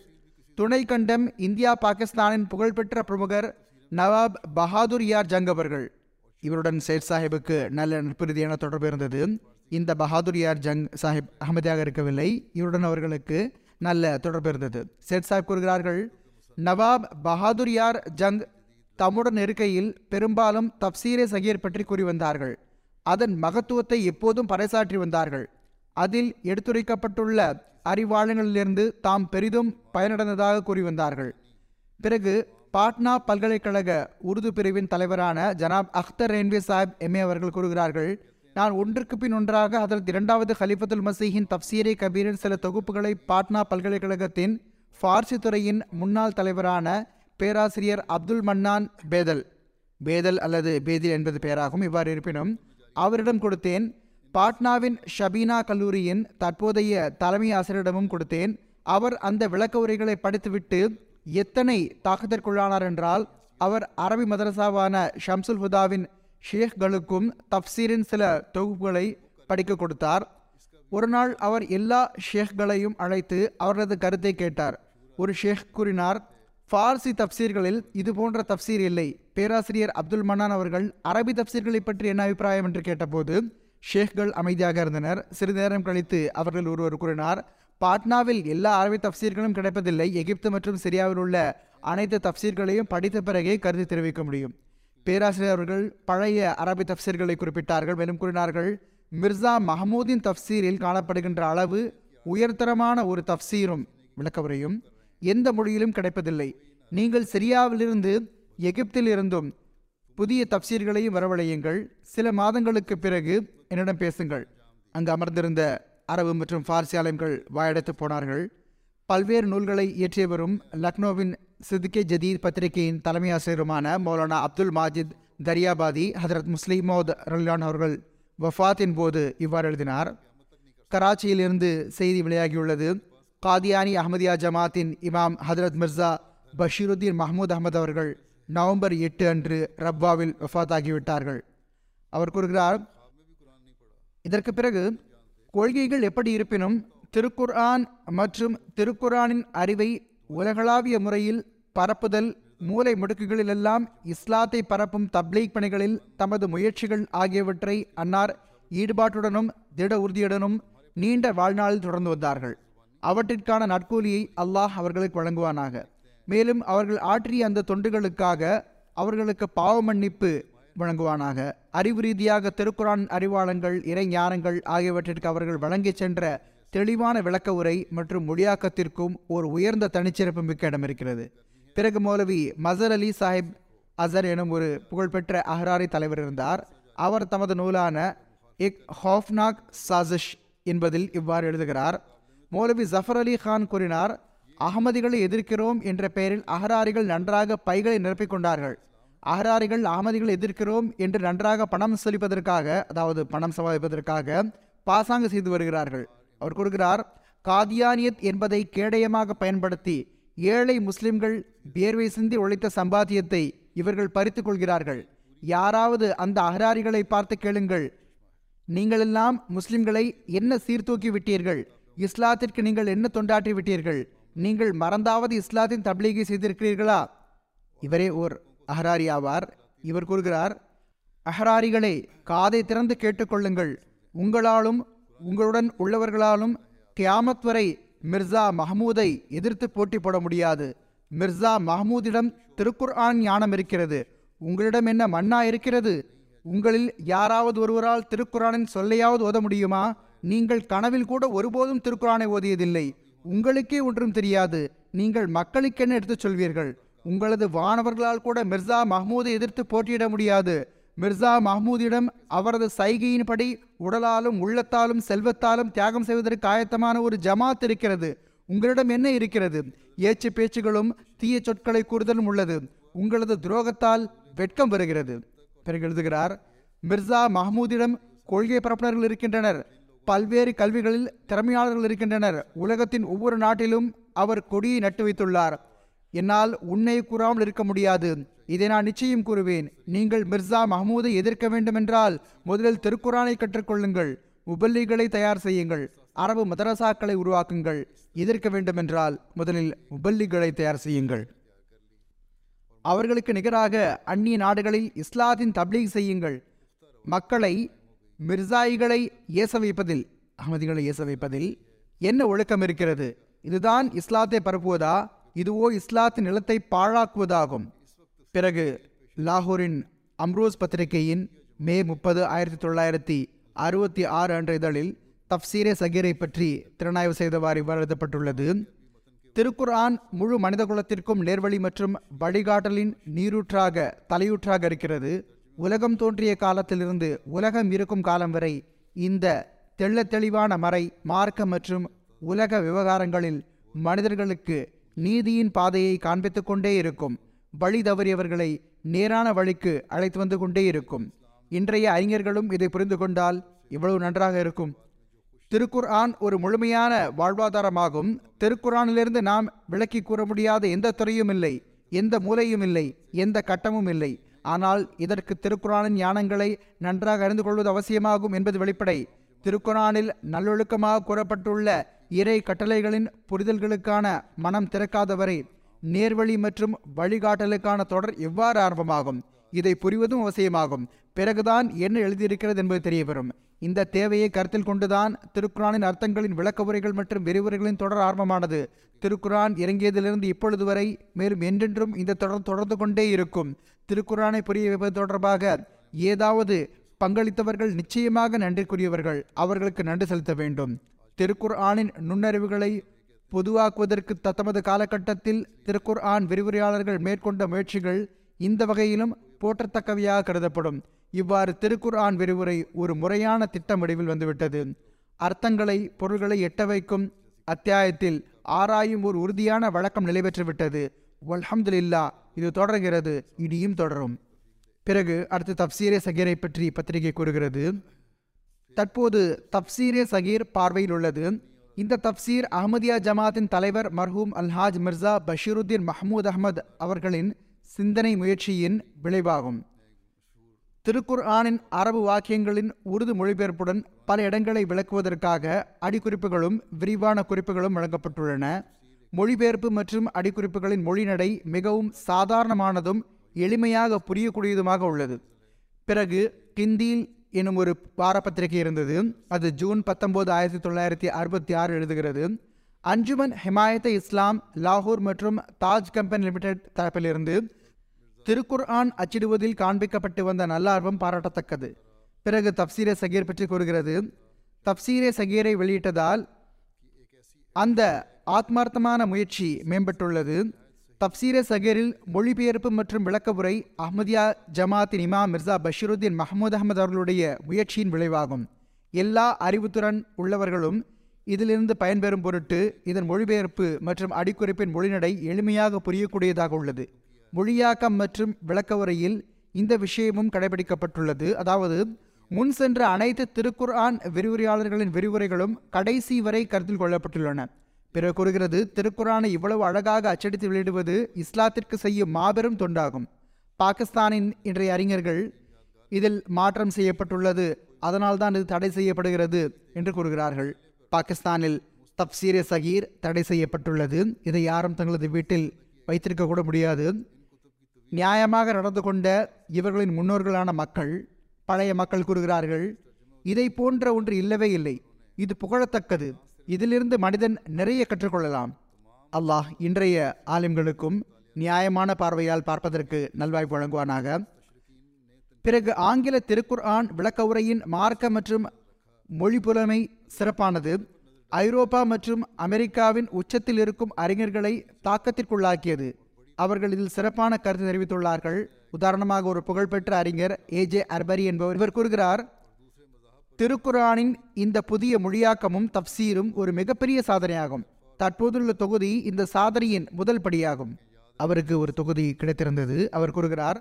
துணை கண்டம் இந்தியா பாகிஸ்தானின் புகழ்பெற்ற பிரமுகர் நவாப் பஹாதுர் யார் ஜங் அவர்கள். இவருடன் சேட் சாஹிபுக்கு நல்ல நட்புறுதியான தொடர்பு இருந்தது. இந்த பஹாதுர் யார் ஜங் சாஹிப் அகமதியாக இருக்கவில்லை. இவருடன் அவர்களுக்கு நல்ல தொடர்பு இருந்தது. சேட் சாஹிப் கூறுகிறார்கள் நவாப் பஹாதுர் யார் ஜங் தம்முடன் இருக்கையில் பெரும்பாலும் தப்சீரே சகீர் பற்றி கூறி வந்தார்கள். அதன் மகத்துவத்தை எப்போதும் பறைசாற்றி வந்தார்கள். அதில் எடுத்துரைக்கப்பட்டுள்ள அறிவாளங்களிலிருந்து தாம் பெரிதும் பயனடைந்ததாக கூறி வந்தார்கள் பிறகு பாட்னா பல்கலைக்கழக உருது பிரிவின் தலைவரான ஜனாப் அख्தர் ரேன்வே சாஹிப் எம்ஏ அவர்கள் கூறுகிறார்கள் நான் ஒன்றுக்கு பின் ஒன்றாக அதற்கு இரண்டாவது ஹலிஃபத்துல் மசீஹின் தப்சீரை கபீரின் சில தொகுப்புகளை பாட்னா பல்கலைக்கழகத்தின் ஃபார்சி துறையின் முன்னாள் தலைவரான பேராசிரியர் அப்துல் மன்னான் பேதல். பேதல் அல்லது பேதில் என்பது பெயராகும் இவ்வாறு இருப்பினும் அவரிடம் கொடுத்தேன் பாட்னாவின் ஷபீனா கல்லூரியின் தற்போதைய தலைமை ஆசிரியரிடமும் கொடுத்தேன். அவர் அந்த விளக்க உரைகளை படித்துவிட்டு எத்தனை தாக்கத்திற்குள்ளானார் என்றால் அவர் அரபி மதரசாவான ஷம்சுல் ஹுதாவின் ஷேக்களுக்கும் தப்சீரின் சில தொகுப்புகளை படிக்க கொடுத்தார். ஒரு நாள் அவர் எல்லா ஷேக்களையும் அழைத்து அவரது கருத்தை கேட்டார். ஒரு ஷேக் கூறினார் ஃபார்சி தப்சீர்களில் இது போன்ற தப்சீர் இல்லை. பேராசிரியர் அப்துல் மன்னான் அவர்கள் அரபி தப்சீர்களை பற்றி என்ன அபிப்பிராயம்? என்று கேட்டபோது ஷேக்கள் அமைதியாக இருந்தனர். சிறிது நேரம் கழித்து அவர்கள் ஒருவர் கூறினார் பாட்னாவில் எல்லா அரபி தப்சீர்களும் கிடைப்பதில்லை. எகிப்து மற்றும் சிரியாவில் உள்ள அனைத்து தப்சீர்களையும் படித்த பிறகே கருத்து தெரிவிக்க முடியும். பேராசிரியர் அவர்கள் பழைய அரபி தப்சீர்களை குறிப்பிட்டார்கள். மேலும் கூறினார்கள் மிர்சா மஹமூதின் தப்சீரில் காணப்படுகின்ற அளவு உயர்தரமான ஒரு தப்சீரும் விளக்கவுரையும் எந்த மொழியிலும் கிடைப்பதில்லை. நீங்கள் சிரியாவிலிருந்து எகிப்தில் இருந்தும் புதிய தப்சீர்களையும் வரவழையுங்கள். சில மாதங்களுக்கு பிறகு என்னிடம் பேசுங்கள். அங்கு அமர்ந்திருந்த அரபு மற்றும் ஃபார்சி ஆலயங்கள் வாயடைத்து போனார்கள். பல்வேறு நூல்களை இயற்றியவரும் லக்னோவின் சிதுக்கே ஜதீத் பத்திரிகையின் தலைமை ஆசிரியருமான மௌலானா அப்துல் மாஜித் தரியாபாதி ஹதரத் முஸ்லிமோத் ரல்லான் அவர்கள் வஃபாத்தின் போது இவ்வாறு எழுதினார். கராச்சியிலிருந்து செய்தி வெளியாகியுள்ளது. காதியானி அஹமதியா ஜமாத்தின் இமாம் ஹதரத் மிர்சா பஷீருத்தீன் மஹமூத் அகமது அவர்கள் நவம்பர் எட்டு அன்று ரப்பாவில் வஃபாத்தாகிவிட்டார்கள் அவர் கூறுகிறார் இதற்கு பிறகு கொள்கைகள் எப்படி இருப்பினும் திருக்குர்ஆன் மற்றும் திருக்குர்ஆனின் அறிவை உலகளாவிய முறையில் பரப்புதல் மூலை முடுக்குகளிலெல்லாம் இஸ்லாத்தை பரப்பும் தப்லீக் பணிகளில் தமது முயற்சிகள் ஆகியவற்றை அன்னார் ஈடுபாட்டுடனும் திட உறுதியுடனும் நீண்ட வாழ்நாளில் தொடர்ந்து வந்தார்கள். அவற்றிற்கான நற்கூலியை அல்லாஹ் அவர்களுக்கு வழங்குவானாக. மேலும் அவர்கள் ஆற்றிய அந்த தொண்டுகளுக்காக அவர்களுக்கு பாவ மன்னிப்பு வழங்குவானாக. அறிவு ரீதியாக திருக்குரான் அறிவாளங்கள் இறை ஞானங்கள் ஆகியவற்றிற்கு அவர்கள் வழங்கிச் சென்ற தெளிவான விளக்க உரை மற்றும் மொழியாக்கத்திற்கும் ஒரு உயர்ந்த தனிச்சிறப்பு மிக்க இடம் இருக்கிறது. பிறகு மௌலவி மசர் அலி சாஹிப் அசர் எனும் ஒரு புகழ்பெற்ற அஹ்ராரி தலைவர் இருந்தார். அவர் தமது நூலான இக் ஹாஃப்னாக் சாசிஷ் என்பதில் இவ்வாறு எழுதுகிறார். மௌலவி ஜஃபர் அலி கான் கூறினார் அகமதிகளை எதிர்க்கிறோம் என்ற பெயரில் அகராரிகள் நன்றாக பைகளை நிரப்பிக் கொண்டார்கள் அகராரிகள் அகமதிகளை எதிர்க்கிறோம் என்று நன்றாக பணம் செலுப்பதற்காக அதாவது பணம் சம்பாதிப்பதற்காக பாசாங்கு செய்து வருகிறார்கள். அவர் கூறுகிறார் காதியானியத் என்பதை கேடயமாக பயன்படுத்தி ஏழை முஸ்லிம்கள் வியர்வை சிந்தி உழைத்த சம்பாத்தியத்தை இவர்கள் பறித்துக் கொள்கிறார்கள். யாராவது அந்த அகராரிகளை பார்த்து கேளுங்கள். நீங்களெல்லாம் முஸ்லிம்களை என்ன சீர்தூக்கி விட்டீர்கள்? இஸ்லாத்திற்கு நீங்கள் என்ன தொண்டாற்றி விட்டீர்கள்? நீங்கள் மறந்தாவது இஸ்லாத்தின் தப்லீகை செய்திருக்கிறீர்களா? இவரே ஓர் அஹராரி ஆவார் இவர் கூறுகிறார் அஹராரிகளே காதை திறந்து கேட்டுக்கொள்ளுங்கள். உங்களாலும் உங்களுடன் உள்ளவர்களாலும் கியாமத் வரை மிர்சா மஹமூதை எதிர்த்து போட்டி போட முடியாது. மிர்சா மஹமூதிடம் திருக்குர்ஆன் ஞானம் இருக்கிறது. உங்களிடம் என்ன மன்னா இருக்கிறது? உங்களில் யாராவது ஒருவரால் திருக்குறானின் சொல்லையாவது ஓத முடியுமா? நீங்கள் கனவில் கூட ஒருபோதும் திருக்குறானை ஓதியதில்லை. உங்களுக்கே ஒன்றும் தெரியாது. நீங்கள் மக்களுக்கென்ன எடுத்துச் சொல்வீர்கள்? உங்களது வானவர்களால் கூட மிர்சா மஹ்மூதை எதிர்த்து போட்டியிட முடியாது. மிர்சா மஹ்மூதிடம் அவரது சைகையின்படி உடலாலும் உள்ளத்தாலும் செல்வத்தாலும் தியாகம் செய்வதற்கு ஆயத்தமான ஒரு ஜமாத் இருக்கிறது. உங்களிடம் என்ன இருக்கிறது? ஏச்சு பேச்சுகளும் தீய சொற்களை கூறுதலும் உள்ளது. உங்களது துரோகத்தால் வெட்கம் வருகிறது. பிறகு எழுதுகிறார் மிர்சா மஹமூதிடம் கொள்கை பரப்புனர்கள் இருக்கின்றனர். பல்வேறு கல்விகளில் திறமையாளர்கள் இருக்கின்றனர். உலகத்தின் ஒவ்வொரு நாட்டிலும் அவர் கொடியை நட்டு வைத்துள்ளார். என்னால் உன்னை கூறாமல் இருக்க முடியாது. இதை நான் நிச்சயம் கூறுவேன். நீங்கள் மிர்சா மஹமூதை எதிர்க்க வேண்டுமென்றால் முதலில் திருக்குரானை கற்றுக்கொள்ளுங்கள். உபல்லிகளை தயார் செய்யுங்கள். அரபு மதரசாக்களை உருவாக்குங்கள். எதிர்க்க வேண்டுமென்றால் முதலில் உபல்லிகளை தயார் செய்யுங்கள். அவர்களுக்கு நிகராக அந்நிய நாடுகளில் இஸ்லாத்தின் தப்லீக் செய்யுங்கள். மக்களை மிர்சாயிகளை ஏச வைப்பதில் அகமதிகளை ஏச வைப்பதில் என்ன ஒழுக்கம் இருக்கிறது? இதுதான் இஸ்லாத்தை பரப்புவதா? இதுவோ இஸ்லாத்தின் நிலத்தை பாழாக்குவதாகும். பிறகு லாகூரின் அம்ரோஸ் பத்திரிகையின் மே முப்பது ஆயிரத்தி தொள்ளாயிரத்தி அறுபத்தி ஆறு அன்ற இதழில் தப்சீரே சகீரை பற்றி திறனாய்வு செய்தவாறு இவ்வாறு எழுதப்பட்டுள்ளது திருக்குர்ஆன் முழு மனித குலத்திற்கும் நேர்வழி மற்றும் வழிகாட்டலின் நீரூற்றாக தலையூற்றாக இருக்கிறது. உலகம் தோன்றிய காலத்திலிருந்து உலகம் இருக்கும் காலம் வரை இந்த தெள்ள தெளிவான மறை மார்க்க மற்றும் உலக விவகாரங்களில் மனிதர்களுக்கு நீதியின் பாதையை காண்பித்து கொண்டே இருக்கும். வழி தவறியவர்களை நேரான வழிக்கு அழைத்து வந்து கொண்டே இருக்கும். இன்றைய அறிஞர்களும் இதை புரிந்து கொண்டால் இவ்வளவு நன்றாக இருக்கும். திருக்குர்ஆன் ஒரு முழுமையான வாழ்வாதாரமாகும். திருக்குறானிலிருந்து நாம் விளக்கி கூற முடியாத எந்த துறையும் இல்லை எந்த மூலையும் இல்லை எந்த கட்டமும் இல்லை. ஆனால் இதற்கு திருக்குறானின் ஞானங்களை நன்றாக அறிந்து கொள்வது அவசியமாகும் என்பது வெளிப்படை. திருக்குறானில் நல்லொழுக்கமாக கூறப்பட்டுள்ள இறை கட்டளைகளின் புரிதல்களுக்கான மனம் திறக்காதவரை நேர்வழி மற்றும் வழிகாட்டலுக்கான தொடர் எவ்வாறு ஆரம்பமாகும்? இதை புரிவதும் அவசியமாகும். பிறகுதான் என்ன எழுதியிருக்கிறது என்பது தெரியவரும். இந்த தேவையை கருத்தில் கொண்டுதான் திருக்குறானின் அர்த்தங்களின் விளக்க உரைகள் மற்றும் விரிவுரைகளின் தொடர் ஆரம்பமானது. திருக்குரான் இறங்கியதிலிருந்து இப்பொழுது வரை மேலும் என்றென்றும் இந்த தொடர் தொடர்ந்து கொண்டே இருக்கும். திருக்குரானை புரிய வைப்பது தொடர்பாக ஏதாவது பங்களித்தவர்கள் நிச்சயமாக நன்றிக்குரியவர்கள். அவர்களுக்கு நன்றி செலுத்த வேண்டும். திருக்குர் ஆனின் நுண்ணறிவுகளை பொதுவாக்குவதற்கு தத்தமது காலகட்டத்தில் திருக்குர் ஆன் விரிவுரையாளர்கள் மேற்கொண்ட முயற்சிகள் இந்த வகையிலும் போற்றத்தக்கவையாக கருதப்படும். இவ்வாறு திருக்குர் ஆன் விரிவுரை ஒரு முறையான திட்டம் வடிவில் வந்துவிட்டது. அர்த்தங்களை பொருள்களை எட்ட வைக்கும் அத்தியாயத்தில் ஆராயும் ஒரு உறுதியான வழக்கம் நிலைபெற்றுவிட்டது. வல்ஹம்துலில்லா இது தொடர்கிறது இனியும் தொடரும். பிறகு அடுத்து தப்சீரே சகீரை பற்றி பத்திரிகை கூறுகிறது. தற்போது தப்சீரே சகீர் பார்வையில் உள்ளது. இந்த தப்சீர் அஹமதியா ஜமாத்தின் தலைவர் மர்ஹூம் அல்ஹாஜ் மிர்சா பஷீருத்தீன் மஹமூத் அஹமத் அவர்களின் சிந்தனை முயற்சியின் விளைவாகும். திருக்குர் ஆனின் அரபு வாக்கியங்களின் உருது மொழிபெயர்ப்புடன் பல இடங்களை விளக்குவதற்காக அடிக்குறிப்புகளும் விரிவான குறிப்புகளும் வழங்கப்பட்டுள்ளன. மொழிபெயர்ப்பு மற்றும் அடிக்குறிப்புகளின் மொழிநடை மிகவும் சாதாரணமானதும் எளிமையாக புரியக்கூடியதுமாக உள்ளது. பிறகு கிந்தியில் எனும் ஒரு வாரப்பத்திரிகை இருந்தது. அது ஜூன் பத்தொன்பது ஆயிரத்தி தொள்ளாயிரத்தி அறுபத்தி ஆறு எழுதுகிறது. அஞ்சுமன் ஹிமாயத்த இஸ்லாம் லாகூர் மற்றும் தாஜ் கம்பெனி லிமிடெட் தரப்பிலிருந்து திருக்குர் ஆன் அச்சிடுவதில் காண்பிக்கப்பட்டு வந்த நல்லார்வம் பாராட்டத்தக்கது. பிறகு தப்சீரே சகீர் பற்றி கூறுகிறது. தப்சீரே சகீரை வெளியிட்டதால் அந்த ஆத்மார்த்தமான முயற்சி மேம்பட்டுள்ளது. தப்சீர சகீரில் மொழிபெயர்ப்பு மற்றும் விளக்க உரை அஹ்மதியா ஜமாத்தின் இமாம் மிர்சா பஷீருத்தீன் மஹமூத் அகமது அவர்களுடைய முயற்சியின் விளைவாகும். எல்லா அறிவுத்திறன் உள்ளவர்களும் இதிலிருந்து பயன்பெறும் பொருட்டு இதன் மொழிபெயர்ப்பு மற்றும் அடிக்குறிப்பின் மொழிநடை எளிமையாக புரியக்கூடியதாக உள்ளது. மொழியாக்கம் மற்றும் விளக்க உரையில் இந்த விஷயமும் கடைபிடிக்கப்பட்டுள்ளது. அதாவது முன் சென்ற அனைத்து திருக்குர்ஆன் விரிவுரையாளர்களின் விரிவுரைகளும் கடைசி வரை கருத்தில் கொள்ளப்பட்டுள்ளன. பிறகு கூறுகிறது திருக்குறானை இவ்வளவு அழகாக அச்சடித்து வெளியிடுவது இஸ்லாத்திற்கு செய்யும் மாபெரும் தொண்டாகும். பாகிஸ்தானின் இன்றைய அறிஞர்கள் இதில் மாற்றம் செய்யப்பட்டுள்ளது அதனால்தான் இது தடை செய்யப்படுகிறது என்று கூறுகிறார்கள். பாகிஸ்தானில் தப்சீரே சகீர் தடை செய்யப்பட்டுள்ளது. இதை யாரும் தங்களது வீட்டில் வைத்திருக்க கூட முடியாது. நியாயமாக நடந்து கொண்ட இவர்களின் முன்னோர்களான மக்கள் பழைய மக்கள் கூறுகிறார்கள் இதை போன்ற ஒன்று இல்லவே இல்லை. இது புகழத்தக்கது. இதிலிருந்து மனிதன் நிறைய கற்றுக்கொள்ளலாம். அல்லாஹ் இன்றைய ஆலிம்களுக்கும் நியாயமான பார்வையால் பார்ப்பதற்கு நல்வாய்ப்பு வழங்குவானாக. பிறகு ஆங்கில திருக்குர்ஆன் விளக்க உரையின் மார்க்க மற்றும் மொழிப்புலமை சிறப்பானது. ஐரோப்பா மற்றும் அமெரிக்காவின் உச்சத்தில் இருக்கும் அறிஞர்களை தாக்கத்திற்குள்ளாக்கியது. அவர்கள் இதில் சிறப்பான கருத்து தெரிவித்துள்ளார்கள். உதாரணமாக ஒரு புகழ்பெற்ற அறிஞர் ஏஜே அர்பரி என்பவர் இவர் கூறுகிறார் திருக்குரானின் இந்த புதிய மொழியாக்கமும் தப்சீரும் ஒரு மிகப்பெரிய சாதனையாகும். தற்போதுள்ள தொகுதி இந்த சாதனையின் முதல் படியாகும். அவருக்கு ஒரு தொகுதி கிடைத்திருந்தது. அவர் கூறுகிறார்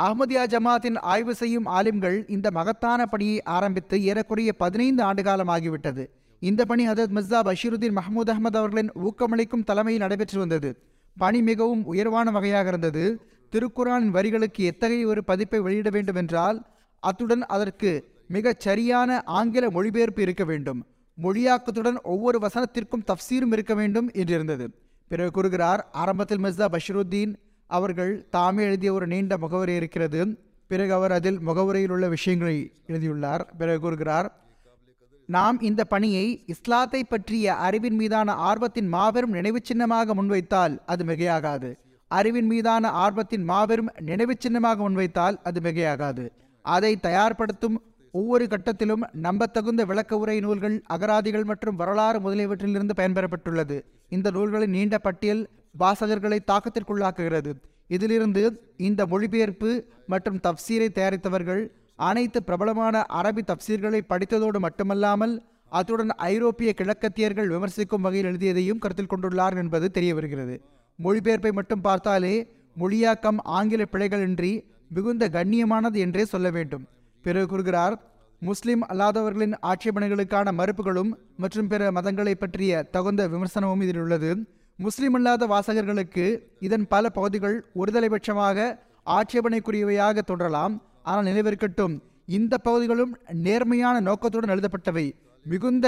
அஹ்மதியா ஜமாத்தின் ஆய்வு செய்யும் ஆலிம்கள் இந்த மகத்தான பணியை ஆரம்பித்து ஏறக்குறைய பதினைந்து ஆண்டு காலம் ஆகிவிட்டது. இந்த பணி ஹதரத் மிர்சா பஷீருதீன் மஹமூத் அகமது அவர்களின் ஊக்கமளிக்கும் தலைமையில் நடைபெற்று வந்தது. பணி மிகவும் உயர்வான வகையாக இருந்தது. திருக்குரான் வரிகளுக்கு எத்தகைய ஒரு பதிப்பை வெளியிட வேண்டும் என்றால் அத்துடன் அதற்கு மிகச் சரியான ஆங்கில மொழிபெயர்ப்பு இருக்க வேண்டும். மொழியாக்கத்துடன் ஒவ்வொரு வசனத்திற்கும் தப்சீரும் இருக்க வேண்டும் என்றிருந்தது. பிறகு கூறுகிறார் ஆரம்பத்தில் மிர்சா பஷருத்தீன் அவர்கள் தாமே எழுதிய ஒரு நீண்ட முகவரி இருக்கிறது. பிறகு அவர் அதில் முகவரியில் உள்ள விஷயங்களை எழுதியுள்ளார். பிறகு கூறுகிறார் நாம் இந்த பணியை இஸ்லாத்தை பற்றிய அறிவின் மீதான ஆர்வத்தின் மாபெரும் நினைவு சின்னமாக முன்வைத்தால் அது மிகையாகாது. அறிவின் மீதான ஆர்வத்தின் மாபெரும் நினைவுச் சின்னமாக முன்வைத்தால் அது மிகையாகாது. அதை தயார்படுத்தும் ஒவ்வொரு கட்டத்திலும் நம்பத்தகுந்த விளக்க உரை நூல்கள் அகராதிகள் மற்றும் வரலாறு முதலியவற்றிலிருந்து பயன்பெறப்பட்டுள்ளது. இந்த நூல்களின் நீண்ட பட்டியல் வாசகர்களை தாக்கத்திற்குள்ளாக்குகிறது. இதிலிருந்து இந்த மொழிபெயர்ப்பு மற்றும் தப்சீரை தயாரித்தவர்கள் அனைத்து பிரபலமான அரபி தப்சீர்களை படித்ததோடு மட்டுமல்லாமல் அத்துடன் ஐரோப்பிய கிழக்கத்தியர்கள் விமர்சிக்கும் வகையில் எழுதியதையும் கருத்தில் கொண்டுள்ளார் என்பது தெரிய வருகிறது மொழிபெயர்ப்பை மட்டும் பார்த்தாலே மொழியாக்கம் ஆங்கில பிழைகளின்றி மிகுந்த கண்ணியமானது என்றே சொல்ல வேண்டும். பிறகு கூறுகிறார் முஸ்லிம் அல்லாதவர்களின் ஆட்சேபனைகளுக்கான மறுப்புகளும் மற்றும் பிற மதங்களை பற்றிய தகுந்த விமர்சனமும் இதில் உள்ளது. முஸ்லிம் அல்லாத வாசகர்களுக்கு இதன் பல பகுதிகள் ஒருதலைபட்சமாக ஆட்சேபனைக்குரியவையாக தோன்றலாம். ஆனால் நினைவிருக்கட்டும் இந்த பகுதிகளும் நேர்மையான நோக்கத்துடன் எழுதப்பட்டவை மிகுந்த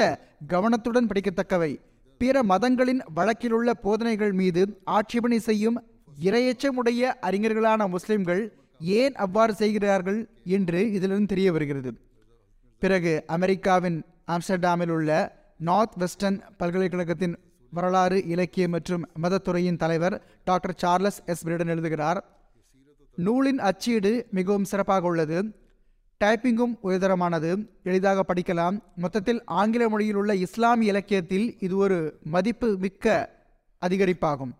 கவனத்துடன் படிக்கத்தக்கவை. பிற மதங்களின் வழக்கிலுள்ள போதனைகள் மீது ஆட்சேபனை செய்யும் இரையச்சமுடைய அறிஞர்களான முஸ்லிம்கள் ஏன் அவ்வாறு செய்கிறார்கள் என்று இதிலிருந்து தெரிய வருகிறது. பிறகு அமெரிக்காவின் ஆம்ஸ்டர்டாமில் உள்ள நார்த் வெஸ்டர்ன் பல்கலைக்கழகத்தின் வரலாறு இலக்கிய மற்றும் மதத்துறையின் தலைவர் டாக்டர் சார்லஸ் எஸ். பிரிடன் எழுதுகிறார் நூலின் அச்சீடு மிகவும் சிறப்பாக உள்ளது டைப்பிங்கும் உயர்தரமானது எளிதாக படிக்கலாம். மொத்தத்தில் ஆங்கில மொழியில் உள்ள இஸ்லாமிய இலக்கியத்தில் இது ஒரு மதிப்பு மிக்க அதிகரிப்பாகும்.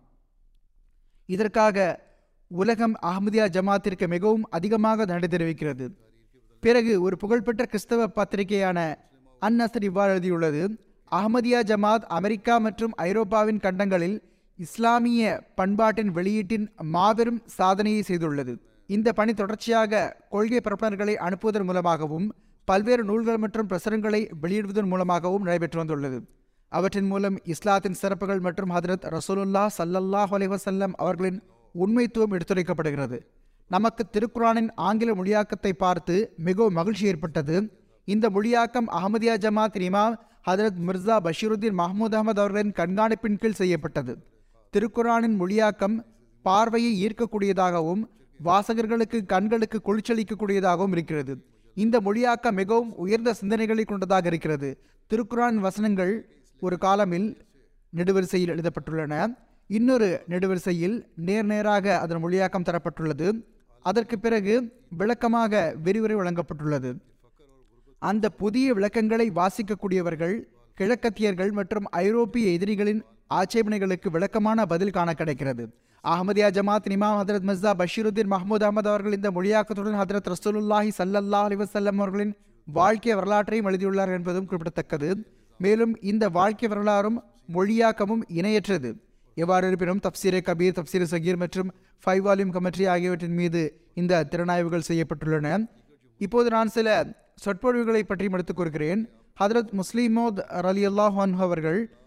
இதற்காக உலகம் அஹமதியா ஜமாத்திற்கு மிகவும் அதிகமாக நன்றி தெரிவிக்கிறது. பிறகு ஒரு புகழ்பெற்ற கிறிஸ்தவ பத்திரிகையான அன்னசர் இவ்வாறு எழுதியுள்ளது அஹமதியா ஜமாத் அமெரிக்கா மற்றும் ஐரோப்பாவின் கண்டங்களில் இஸ்லாமிய பண்பாட்டின் வெளியீட்டின் மாபெரும் சாதனையை செய்துள்ளது. இந்த பணி தொடர்ச்சியாக கொள்கை பரப்புநர்களை அனுப்புவதன் மூலமாகவும் பல்வேறு நூல்கள் மற்றும் பிரசுரங்களை வெளியிடுவதன் மூலமாகவும் நடைபெற்று வந்துள்ளது. அவற்றின் மூலம் இஸ்லாத்தின் சிறப்புகள் மற்றும் ஹதரத் ரசூலுல்லா சல்லல்லாஹ் அலைவசல்லம் அவர்களின் உண்மைத்துவம் எடுத்துரைக்கப்படுகிறது. நமக்கு திருக்குரானின் ஆங்கில மொழியாக்கத்தை பார்த்து மிகவும் மகிழ்ச்சி ஏற்பட்டது. இந்த மொழியாக்கம் அகமதியா ஜமாத் இமாம் ஹதரத் மிர்சா பஷீருத்தீன் மஹமூத் அகமது அவர்களின் கண்காணிப்பின் கீழ் செய்யப்பட்டது. திருக்குரானின் மொழியாக்கம் பார்வையை ஈர்க்கக்கூடியதாகவும் வாசகர்களுக்கு கண்களுக்கு குளிர்ச்சளிக்கக்கூடியதாகவும் இருக்கிறது. இந்த மொழியாக்கம் மிகவும் உயர்ந்த சிந்தனைகளை கொண்டதாக இருக்கிறது. திருக்குரான் வசனங்கள் ஒரு காலமில் நெடுவரிசையில் எழுதப்பட்டுள்ளன. இன்னொரு நெடுவரிசையில் நேர் நேராக அதன் மொழியாக்கம் தரப்பட்டுள்ளது. அதற்கு பிறகு விளக்கமாக விரிவுரை வழங்கப்பட்டுள்ளது. அந்த புதிய விளக்கங்களை வாசிக்கக்கூடியவர்கள் கிழக்கத்தியர்கள் மற்றும் ஐரோப்பிய எதிரிகளின் ஆட்சேபனைகளுக்கு விளக்கமான பதில் காண கிடைக்கிறது. அஹமதியா ஜமாத் இமாம் ஹதரத் மிர்சா பஷீருத்தீன் மஹமூத் அகமது அவர்கள் இந்த மொழியாக்கத்துடன் ஹதரத் ரசூலுல்லாஹி சல்லல்லா அலிவசல்லம் அவர்களின் வாழ்க்கை வரலாற்றையும் எழுதியுள்ளார் என்பதும் குறிப்பிடத்தக்கது. மேலும் இந்த வாழ்க்கை வரலாறும் மொழியாக்கமும் இணையற்றது. எவ்வாறு இருப்பினும் தப்சீரே கபீர் தப்சீர் சகீர் மற்றும் ஃபைவ் வால்யூம் கமெட்ரி ஆகியவற்றின் மீது இந்த திறனாய்வுகள் செய்யப்பட்டுள்ளன. இப்போது நான் சில சொற்பொழிவுகளை பற்றியும் எடுத்துக் கூறுகிறேன் ஹதரத் முஸ்லிமோத் அலி அல்லாஹான் அவர்கள்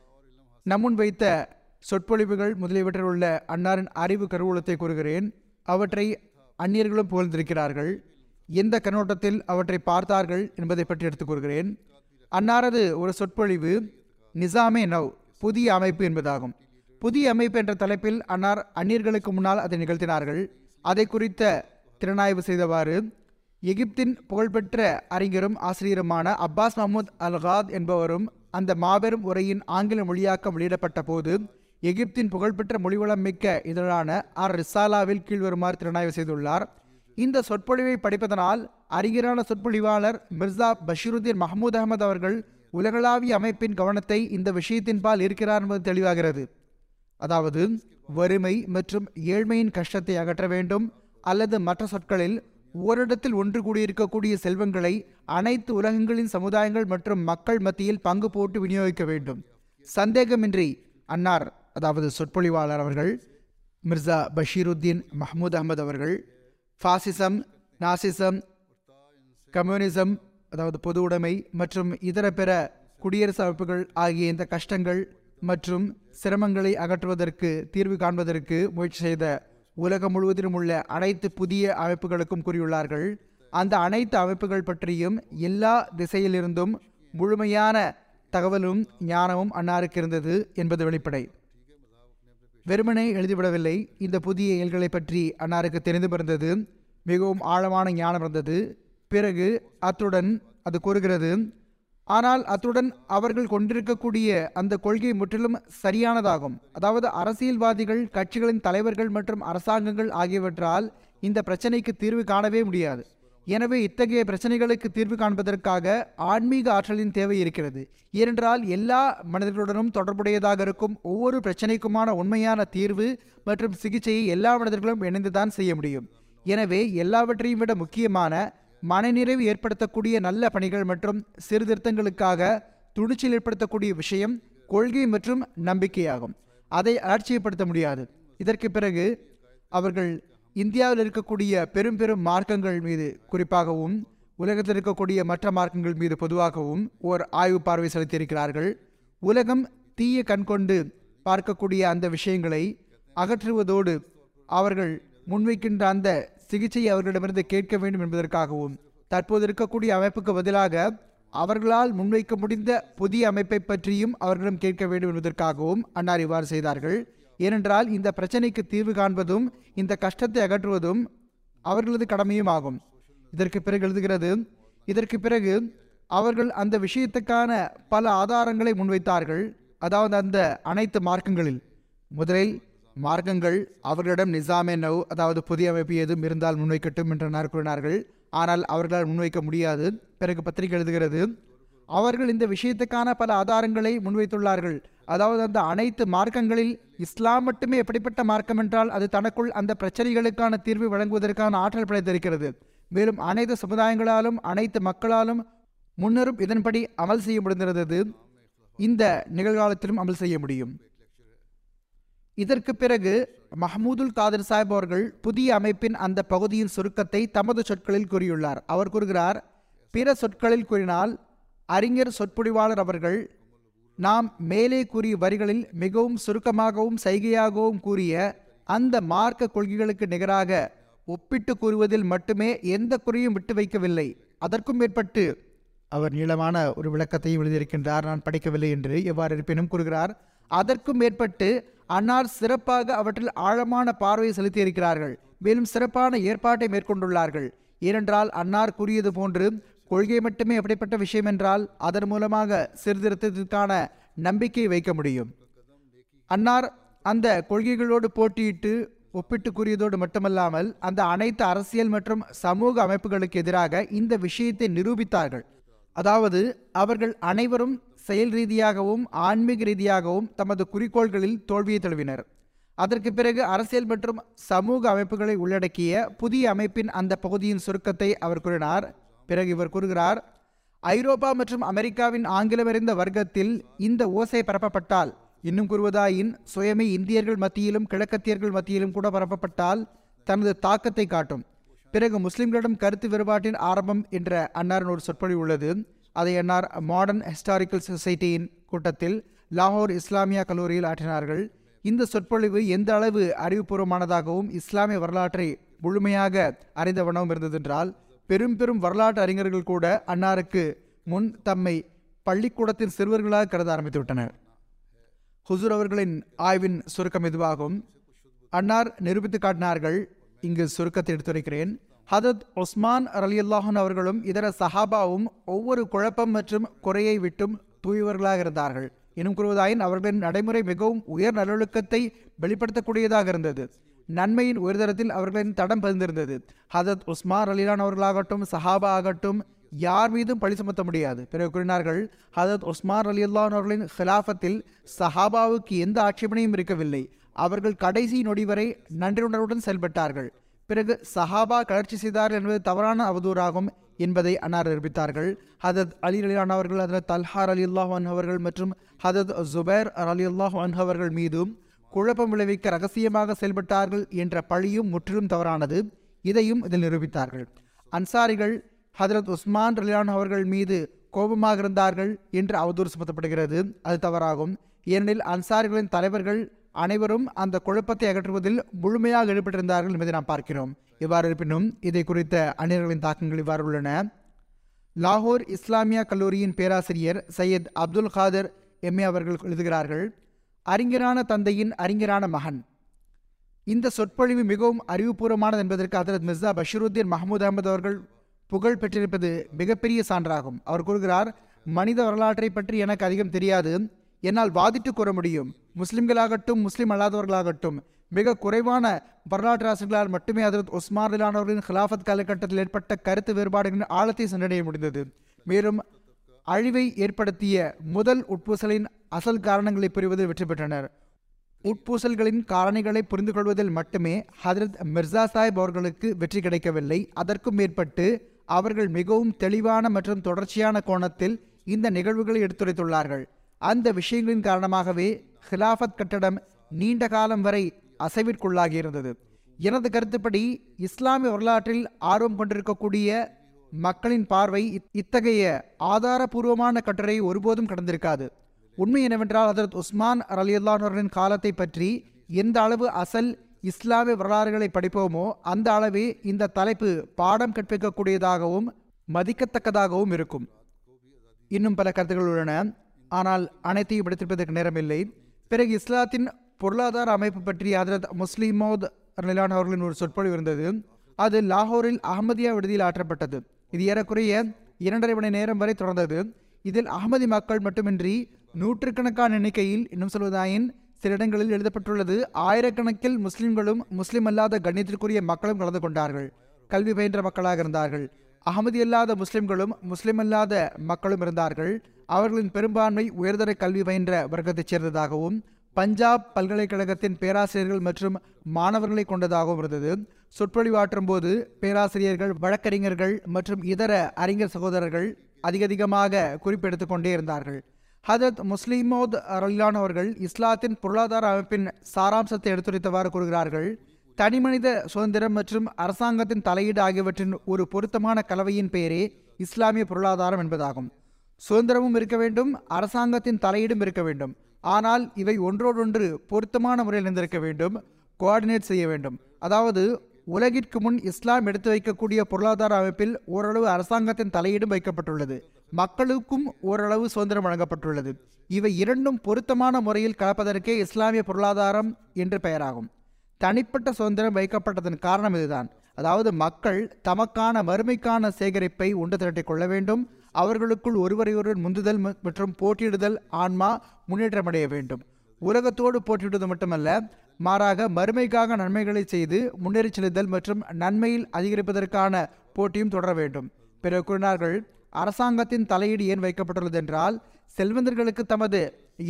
நம்முன் வைத்த சொற்பொழிவுகள் முதலியவற்றில் உள்ள அன்னாரின் அறிவு கருவூலத்தை கூறுகிறேன். அவற்றை அந்நியர்களும் புகழ்ந்திருக்கிறார்கள். எந்த கண்ணோட்டத்தில் அவற்றை பார்த்தார்கள் என்பதை பற்றி எடுத்துக் கூறுகிறேன் அன்னாரது ஒரு சொற்பொழிவு நிசாமே நவ் புதிய அமைப்பு என்பதாகும். புதிய அமைப்பு என்ற தலைப்பில் அன்னார் அந்நியர்களுக்கு முன்னால் அதை நிகழ்த்தினார்கள். அதை குறித்த திறனாய்வு செய்தவாறு எகிப்தின் புகழ்பெற்ற அறிஞரும் ஆசிரியருமான அப்பாஸ் மஹமூத் அல்காத் என்பவரும் அந்த மாபெரும் உரையின் ஆங்கில மொழியாக்கம் வெளியிடப்பட்ட போது எகிப்தின் புகழ்பெற்ற மொழிவளம் மிக்க இதழான ஆர் ரிசாலாவில் கீழ்வருமாறு திறனாய்வு செய்துள்ளார். இந்த சொற்பொழிவை படிப்பதனால் அறிஞரான சொற்பொழிவாளர் மிர்சா பஷீருதீன் மஹமூத் அகமது அவர்கள் உலகளாவிய அமைப்பின் கவனத்தை இந்த விஷயத்தின்பால் இருக்கிறார் என்பது தெளிவாகிறது. அதாவது வறுமை மற்றும் ஏழ்மையின் கஷ்டத்தை அகற்ற வேண்டும் அல்லது மற்ற சொற்களில் ஓரிடத்தில் ஒன்று கூடியிருக்கக்கூடிய செல்வங்களை அனைத்து உலகங்களின் சமுதாயங்கள் மற்றும் மக்கள் மத்தியில் பங்கு போட்டு விநியோகிக்க வேண்டும். சந்தேகமின்றி அன்னார் அதாவது சொற்பொழிவாளர் அவர்கள் மிர்சா பஷீருத்தீன் மஹமூத் அகமது அவர்கள் ஃபாசிசம் நாசிசம் கம்யூனிசம் அதாவது பொது உடைமை மற்றும் இதர பிற குடியரசு அமைப்புகள் ஆகிய இந்த கஷ்டங்கள் மற்றும் சிரமங்களை அகற்றுவதற்கு தீர்வு காண்பதற்கு முயற்சி செய்த உலகம் முழுவதிலும் உள்ள அனைத்து புதிய அமைப்புகளுக்கும் கூறியுள்ளார்கள். அந்த அனைத்து அமைப்புகள் பற்றியும் எல்லா திசையிலிருந்தும் முழுமையான தகவலும் ஞானமும் அன்னாருக்கு இருந்தது என்பது வெளிப்படை. வெறுமனே எழுதிவிடவில்லை இந்த புதிய இயல்களை பற்றி அன்னாருக்கு தெரிந்து பிறந்தது மிகவும் ஆழமான ஞானம் இருந்தது. பிறகு அத்துடன் அது கூறுகிறது ஆனால் அத்துடன் அவர்கள் கொண்டிருக்கக்கூடிய அந்த கொள்கை முற்றிலும் சரியானதாகும். அதாவது அரசியல்வாதிகள் கட்சிகளின் தலைவர்கள் மற்றும் அரசாங்கங்கள் ஆகியவற்றால் இந்த பிரச்சனைக்கு தீர்வு காணவே முடியாது. எனவே இத்தகைய பிரச்சனைகளுக்கு தீர்வு காண்பதற்காக ஆன்மீக ஆற்றலின் தேவை இருக்கிறது. ஏனென்றால் எல்லா மனிதர்களுடனும் தொடர்புடையதாக இருக்கும் ஒவ்வொரு பிரச்சனைக்குமான உண்மையான தீர்வு மற்றும் சிகிச்சையை எல்லா மனிதர்களும் இணைந்துதான் செய்ய முடியும். எனவே எல்லாவற்றையும் விட முக்கியமான மனநிறைவு ஏற்படுத்தக்கூடிய நல்ல பணிகள் மற்றும் சீர்திருத்தங்களுக்காக துணிச்சல் ஏற்படுத்தக்கூடிய விஷயம் கொள்கை மற்றும் நம்பிக்கையாகும். அதை அலட்சியப்படுத்த முடியாது. இதற்கு பிறகு அவர்கள் இந்தியாவில் இருக்கக்கூடிய பெரும் பெரும் மார்க்கங்கள் மீது குறிப்பாகவும் உலகத்தில் இருக்கக்கூடிய மற்ற மார்க்கங்கள் மீது பொதுவாகவும் ஓர் ஆய்வு பார்வை செலுத்தியிருக்கிறார்கள். உலகம் தீய கண்கொண்டு பார்க்கக்கூடிய அந்த விஷயங்களை அகற்றுவதோடு அவர்கள் முன்வைக்கின்ற அந்த சிகிச்சையை அவர்களிடமிருந்து கேட்க வேண்டும் என்பதற்காகவும் தற்போது இருக்கக்கூடிய அமைப்புக்கு பதிலாக அவர்களால் முன்வைக்க முடிந்த புதிய அமைப்பை பற்றியும் அவர்களிடம் கேட்க வேண்டும் என்பதற்காகவும் அன்னார் இவ்வாறு செய்தார்கள். ஏனென்றால் இந்த பிரச்சனைக்கு தீர்வு காண்பதும் இந்த கஷ்டத்தை அகற்றுவதும் அவர்களது கடமையும் ஆகும் இதற்கு பிறகு எழுதுகிறது இதற்கு பிறகு அவர்கள் அந்த விஷயத்துக்கான பல ஆதாரங்களை முன்வைத்தார்கள். அதாவது அந்த அனைத்து மார்க்கங்களில். முதலில் மார்க்கங்கள் அவர்களிடம் நிசாமே நவ் அதாவது புதிய அமைப்பு ஏதும் இருந்தால் முன்வைக்கட்டும் என்றனர் கூறினார்கள். ஆனால் அவர்களால் முன்வைக்க முடியாது. பிறகு பத்திரிகை எழுதுகிறது அவர்கள் இந்த விஷயத்துக்கான பல ஆதாரங்களை முன்வைத்துள்ளார்கள். அதாவது அந்த அனைத்து மார்க்கங்களில் இஸ்லாம் மட்டுமே எப்படிப்பட்ட மார்க்கம் என்றால் அது தனக்குள் அந்த பிரச்சனைகளுக்கான தீர்வு வழங்குவதற்கான ஆற்றல் படைத்திருக்கிறது. மேலும் அனைத்து சமுதாயங்களாலும் அனைத்து மக்களாலும் முன்னரும் இதன்படி அமல் செய்ய முடிந்திருந்தது. இந்த நிகழ்காலத்திலும் அமல் செய்ய முடியும். இதற்கு பிறகு மஹமூதுல் காதர் சாஹிப் அவர்கள் புதிய அமைப்பின் அந்த பகுதியின் சுருக்கத்தை தமது சொற்களில் கூறியுள்ளார். அவர் கூறுகிறார் பிற சொற்களில் கூறினால் அறிஞர் சொற்பொழிவாளர் அவர்கள் நாம் மேலே கூறிய வரிகளில் மிகவும் சுருக்கமாகவும் சைகையாகவும் கூறிய அந்த மார்க்க கொள்கைகளுக்கு நிகராக ஒப்பிட்டு கூறுவதில் மட்டுமே எந்த குறையும் விட்டு வைக்கவில்லை. அதற்கும் மேற்பட்டு அவர் நீளமான ஒரு விளக்கத்தையும் எழுதியிருக்கின்றார். நான் படிக்கவில்லை என்று எவ்வாறு இருப்பினும் கூறுகிறார். அதற்கும் மேற்பட்டு அன்னார் சிறப்பாக அவற்றில் ஆழமான பார்வையை செலுத்தியிருக்கிறார்கள். மேலும் சிறப்பான ஏற்பாட்டை மேற்கொண்டுள்ளார்கள். ஏனென்றால் அன்னார் கூறியது போன்று கொள்கை மட்டுமே எப்படிப்பட்ட விஷயம் என்றால் அதன் மூலமாக சீர்திருத்தத்திற்கான நம்பிக்கை வைக்க முடியும். அன்னார் அந்த கொள்கைகளோடு போட்டியிட்டு ஒப்பிட்டு கூறியதோடு மட்டுமல்லாமல் அந்த அனைத்து அரசியல் மற்றும் சமூக அமைப்புகளுக்கு எதிராக இந்த விஷயத்தை நிரூபித்தார்கள். அதாவது அவர்கள் அனைவரும் செயல் ரீதியாகவும் ஆன்மீக ரீதியாகவும் தமது குறிக்கோள்களில் தோல்வியை தழுவினர். அதற்கு பிறகு அரசியல் மற்றும் சமூக அமைப்புகளை உள்ளடக்கிய புதிய அமைப்பின் அந்த பகுதியின் சுருக்கத்தை அவர் கூறினார். பிறகு இவர் கூறுகிறார் ஐரோப்பா மற்றும் அமெரிக்காவின் ஆங்கிலமறிந்த வர்க்கத்தில் இந்த ஓசை பரப்பப்பட்டால் இன்னும் கூறுவதாயின் சுயமே இந்தியர்கள் மத்தியிலும் கிழக்கத்தியர்கள் மத்தியிலும் கூட பரப்பப்பட்டால் தனது தாக்கத்தை காட்டும். பிறகு முஸ்லிம்களிடம் கருத்து வேறுபாட்டின் ஆரம்பம் என்ற அன்னாரின் ஒரு சொற்பொழி உள்ளது. அதை அன்னார் மாடர்ன் ஹிஸ்டாரிக்கல் சொசைட்டியின் கூட்டத்தில் லாகூர் இஸ்லாமியா கல்லூரியில் ஆற்றினார்கள். இந்த சொற்பொழிவு எந்த அளவு அறிவுபூர்வமானதாகவும் இஸ்லாமிய வரலாற்றை முழுமையாக அறிந்தவனவும் இருந்ததென்றால் பெரும் பெரும் வரலாற்று அறிஞர்கள் கூட அன்னாருக்கு முன் தம்மை பள்ளிக்கூடத்தின் சிறுவர்களாக கருத ஆரம்பித்துவிட்டனர். ஹுசூர் அவர்களின் ஆய்வின் சுருக்கம் இதுவாகும். அன்னார் நிரூபித்து காட்டினார்கள் இங்கு சுருக்கத்தை எடுத்துரைக்கிறேன். ஹதத் ஒஸ்மான் ரலியல்லாஹன் அவர்களும் இதர சஹாபாவும் ஒவ்வொரு குழப்பம் மற்றும் குறையை விட்டும் தூயவர்களாக இருந்தார்கள். இன்னும் கூறுவதாயின் அவர்களின் நடைமுறை மிகவும் உயர் நல்லொழுக்கத்தை வெளிப்படுத்தக்கூடியதாக இருந்தது. நன்மையின் உயர்தரத்தில் அவர்களின் தடம் பதிந்திருந்தது. ஹதத் உஸ்மான் அலிலான் அவர்களாகட்டும் சஹாபா ஆகட்டும் யார் மீதும் பழி சுமத்த முடியாது. பிறகு கூறினார்கள் ஹதத் உஸ்மான் அலி அல்லான் அவர்களின் ஹிலாஃபத்தில் சஹாபாவுக்கு எந்த ஆட்சேபனையும் இருக்கவில்லை. அவர்கள் கடைசி நொடி வரை நன்றியுணர்வுடன் செயல்பட்டார்கள். பிறகு சஹாபா கிளர்ச்சி செய்தார்கள் என்பது தவறான அவதூறாகும் என்பதை அன்னார் நிரூபித்தார்கள் ஹதத் அலி அலிலான் அவர்கள் ஹதரத் தல்ஹார் அலி அல்லாஹ் அவர்கள் மற்றும் ஹதத் ஜுபேர் அலி அல்லாஹ் அவர்கள் மீதும் குழப்பம் விளைவிக்க ரகசியமாக செயல்பட்டார்கள் என்ற பழியும் முற்றிலும் தவறானது. இதையும் இதில் நிரூபித்தார்கள். அன்சாரிகள் ஹதரத் உஸ்மான் ரலியான் அவர்கள் மீது கோபமாக இருந்தார்கள் என்று அவதூறு சுமத்தப்படுகிறது. அது தவறாகும். ஏனெனில் அன்சாரிகளின் தலைவர்கள் அனைவரும் அந்த குழப்பத்தை அகற்றுவதில் முழுமையாக ஈடுபட்டிருந்தார்கள் என்பதை நாம் பார்க்கிறோம். இவ்வாறு இருப்பினும் இதை குறித்த அந்நியர்களின் தாக்கங்கள் இவ்வாறு உள்ளன. லாகூர் இஸ்லாமிய கல்லூரியின் பேராசிரியர் சையத் அப்துல் காதர் எம்ஏ அவர்கள் எழுதுகிறார்கள் அறிஞரான தந்தையின் அறிஞரான மகன். இந்த சொற்பொழிவு மிகவும் அறிவுபூர்வமானது என்பதற்கு அதரத் மிர்சா பஷீருத்தீன் மஹமூத் அகமது அவர்கள் புகழ் பெற்றிருப்பது மிகப்பெரிய சான்றாகும். அவர் கூறுகிறார் மனித வரலாற்றை பற்றி எனக்கு அதிகம் தெரியாது. என்னால் வாதிட்டு கூற முடியும். முஸ்லிம்களாகட்டும் முஸ்லிம் அல்லாதவர்களாகட்டும் மிக குறைவான வரலாற்று ஆசிரியர்களால் மட்டுமே ஹதரத் உஸ்மார்லானவர்களின் ஹிலாஃபத் காலகட்டத்தில் ஏற்பட்ட கருத்து வேறுபாடுகளின் ஆழத்தை சென்றடைய முடிந்தது. மேலும் அழிவை ஏற்படுத்திய முதல் உட்பூசலின் அசல் காரணங்களை புரிவதில் வெற்றி பெற்றனர். உட்பூசல்களின் காரணிகளை புரிந்து கொள்வதில் மட்டுமே ஹதரத் மிர்சா சாஹிப் அவர்களுக்கு வெற்றி கிடைக்கவில்லை. அதற்கும் மேற்பட்டு அவர்கள் மிகவும் தெளிவான மற்றும் தொடர்ச்சியான கோணத்தில் இந்த நிகழ்வுகளை எடுத்துரைத்துள்ளார்கள். அந்த விஷயங்களின் காரணமாகவே ஹிலாஃபத் கட்டடம் நீண்ட காலம் வரை அசைவிற்குள்ளாகி இருந்தது எனது கருத்துப்படி இஸ்லாமிய வரலாற்றில் ஆர்வம் கொண்டிருக்கக்கூடிய மக்களின் பார்வை இத்தகைய ஆதாரபூர்வமான கட்டுரையை ஒருபோதும் கடந்திருக்காது. உண்மை என்னவென்றால் ஹதரத் உஸ்மான் அலியுல்லானவர்களின் காலத்தை பற்றி எந்த அளவு அசல் இஸ்லாமிய வரலாறுகளை படிப்போமோ அந்த அளவே இந்த தலைப்பு பாடம் கற்பிக்கக்கூடியதாகவும் மதிக்கத்தக்கதாகவும் இருக்கும். இன்னும் பல கருத்துக்கள் உள்ளன. ஆனால் அனைத்தையும் எடுத்திருப்பதற்கு நேரமில்லை. பிறகு இஸ்லாத்தின் பொருளாதார அமைப்பு பற்றி ஹதரத் முஸ்லிமோத் ரலிலான் அவர்களின் ஒரு சொற்பொழிவு இருந்தது. அது லாகூரில் அகமதியா விடுதியில் ஆற்றப்பட்டது. இது ஏறக்குறைய இரண்டரை மணி நேரம் வரை தொடர்ந்தது. இதில் அகமதி மக்கள் மட்டுமின்றி நூற்றுக்கணக்கான எண்ணிக்கையில் இன்னும் சொல்வதாயின் சில இடங்களில் எழுதப்பட்டுள்ளது. ஆயிரக்கணக்கில் முஸ்லிம்களும் முஸ்லிம் அல்லாத கண்ணியத்திற்குரிய மக்களும் கலந்து கொண்டார்கள். கல்வி பயின்ற மக்களாக இருந்தார்கள். அகமதி அல்லாத முஸ்லிம்களும் முஸ்லிம் அல்லாத மக்களும் இருந்தார்கள். அவர்களின் பெரும்பான்மை உயர்தர கல்வி பயின்ற வர்க்கத்தைச் சேர்ந்ததாகவும் பஞ்சாப் பல்கலைக்கழகத்தின் பேராசிரியர்கள் மற்றும் மாணவர்களை கொண்டதாகவும் இருந்தது. சொற்பொழிவாற்றும் போது பேராசிரியர்கள் வழக்கறிஞர்கள் மற்றும் இதர அறிஞர் சகோதரர்கள் அதிகதிகமாக குறிப்பெடுத்து கொண்டே இருந்தார்கள். ஹதரத் முஸ்லிமோத் ரலிலான் அவர்கள் இஸ்லாத்தின் பொருளாதார அமைப்பின் சாராம்சத்தை எடுத்துரைத்தவாறு கூறுகிறார்கள். தனிமனித சுதந்திரம் மற்றும் அரசாங்கத்தின் தலையீடு ஆகியவற்றின் ஒரு பொருத்தமான கலவையின் பெயரே இஸ்லாமிய பொருளாதாரம் என்பதாகும். சுதந்திரமும் இருக்க வேண்டும் அரசாங்கத்தின் தலையீடும் இருக்க வேண்டும். ஆனால் இவை ஒன்றோடொன்று பொருத்தமான முறையில் இருந்திருக்க வேண்டும் கோஆர்டினேட் செய்ய வேண்டும். அதாவது உலகிற்கு முன் இஸ்லாம் எடுத்து வைக்கக்கூடிய பொருளாதார அமைப்பில் ஓரளவு அரசாங்கத்தின் தலையீடும் வைக்கப்பட்டுள்ளது. மக்களுக்கும் ஓரளவு சுதந்திரம் வழங்கப்பட்டுள்ளது. இவை இரண்டும் பொருத்தமான முறையில் கலப்பதற்கே இஸ்லாமிய பொருளாதாரம் என்று பெயராகும். தனிப்பட்ட சுதந்திரம் வைக்கப்பட்டதன் காரணம் இதுதான். அதாவது மக்கள் தமக்கான மறுமைக்கான சேகரிப்பை ஒன்று திரட்டிக் கொள்ள வேண்டும். அவர்களுக்குள் ஒருவரையொருவர் முந்துதல் மற்றும் போட்டியிடுதல் ஆன்மா முன்னேற்றமடைய வேண்டும். உலகத்தோடு போட்டியிடுவது மட்டுமல்ல மாறாக மறுமைக்காக நன்மைகளை செய்து முன்னேறி செல்லுதல் மற்றும் நன்மையில் அதிகரிப்பதற்கான போட்டியும் தொடர வேண்டும். பிறகு கூறினார்கள் அரசாங்கத்தின் தலையீடு ஏன் வைக்கப்பட்டுள்ளது? என்றால் செல்வந்தர்களுக்கு தமது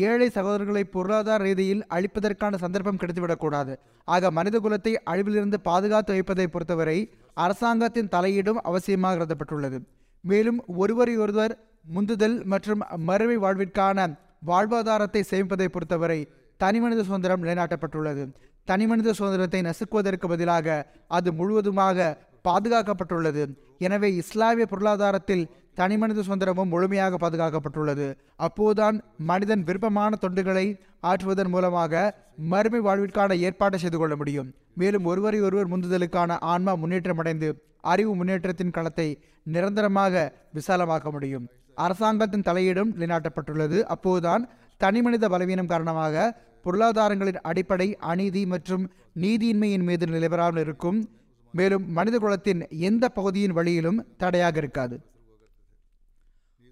ஏழை சகோதரர்களை பொருளாதார ரீதியில் அழிப்பதற்கான சந்தர்ப்பம் கிடைத்துவிடக்கூடாது. ஆக மனித குலத்தை அழிவிலிருந்து பாதுகாத்து வைப்பதை பொறுத்தவரை அரசாங்கத்தின் தலையீடும் அவசியமாக கருதப்பட்டுள்ளது. மேலும் ஒருவரையொருவர் முந்துதல் மற்றும் மறுமை வாழ்விற்கான வாழ்வாதாரத்தை சேமிப்பதை பொறுத்தவரை தனிமனித சுதந்திரம் நிலைநாட்டப்பட்டுள்ளது. தனிமனித சுதந்திரத்தை நசுக்குவதற்கு பதிலாக அது முழுவதுமாக பாதுகாக்கப்பட்டுள்ளது. எனவே இஸ்லாமிய பொருளாதாரத்தில் தனிமனித சுதந்திரமும் முழுமையாக பாதுகாக்கப்பட்டுள்ளது. அப்போதுதான் மனிதன் விருப்பமான தொண்டுகளை ஆற்றுவதன் மூலமாக மறுமை வாழ்விற்கான ஏற்பாட்டை செய்து கொள்ள முடியும். மேலும் ஒருவரை ஒருவர் முந்துதலுக்கான ஆன்மா முன்னேற்றம் அடைந்து அறிவு முன்னேற்றத்தின் களத்தை நிரந்தரமாக விசாலமாக்க முடியும். அரசாங்கத்தின் தலையீடும் நிலைநாட்டப்பட்டுள்ளது. அப்போதுதான் தனிமனித பலவீனம் காரணமாக பொருளாதாரங்களின் அடிப்படை அநீதி மற்றும் நீதியின்மையின் மீது நிலைபெறாமல் இருக்கும். மேலும் மனித குலத்தின் எந்த பகுதியின் வழியிலும் தடையாக இருக்காது.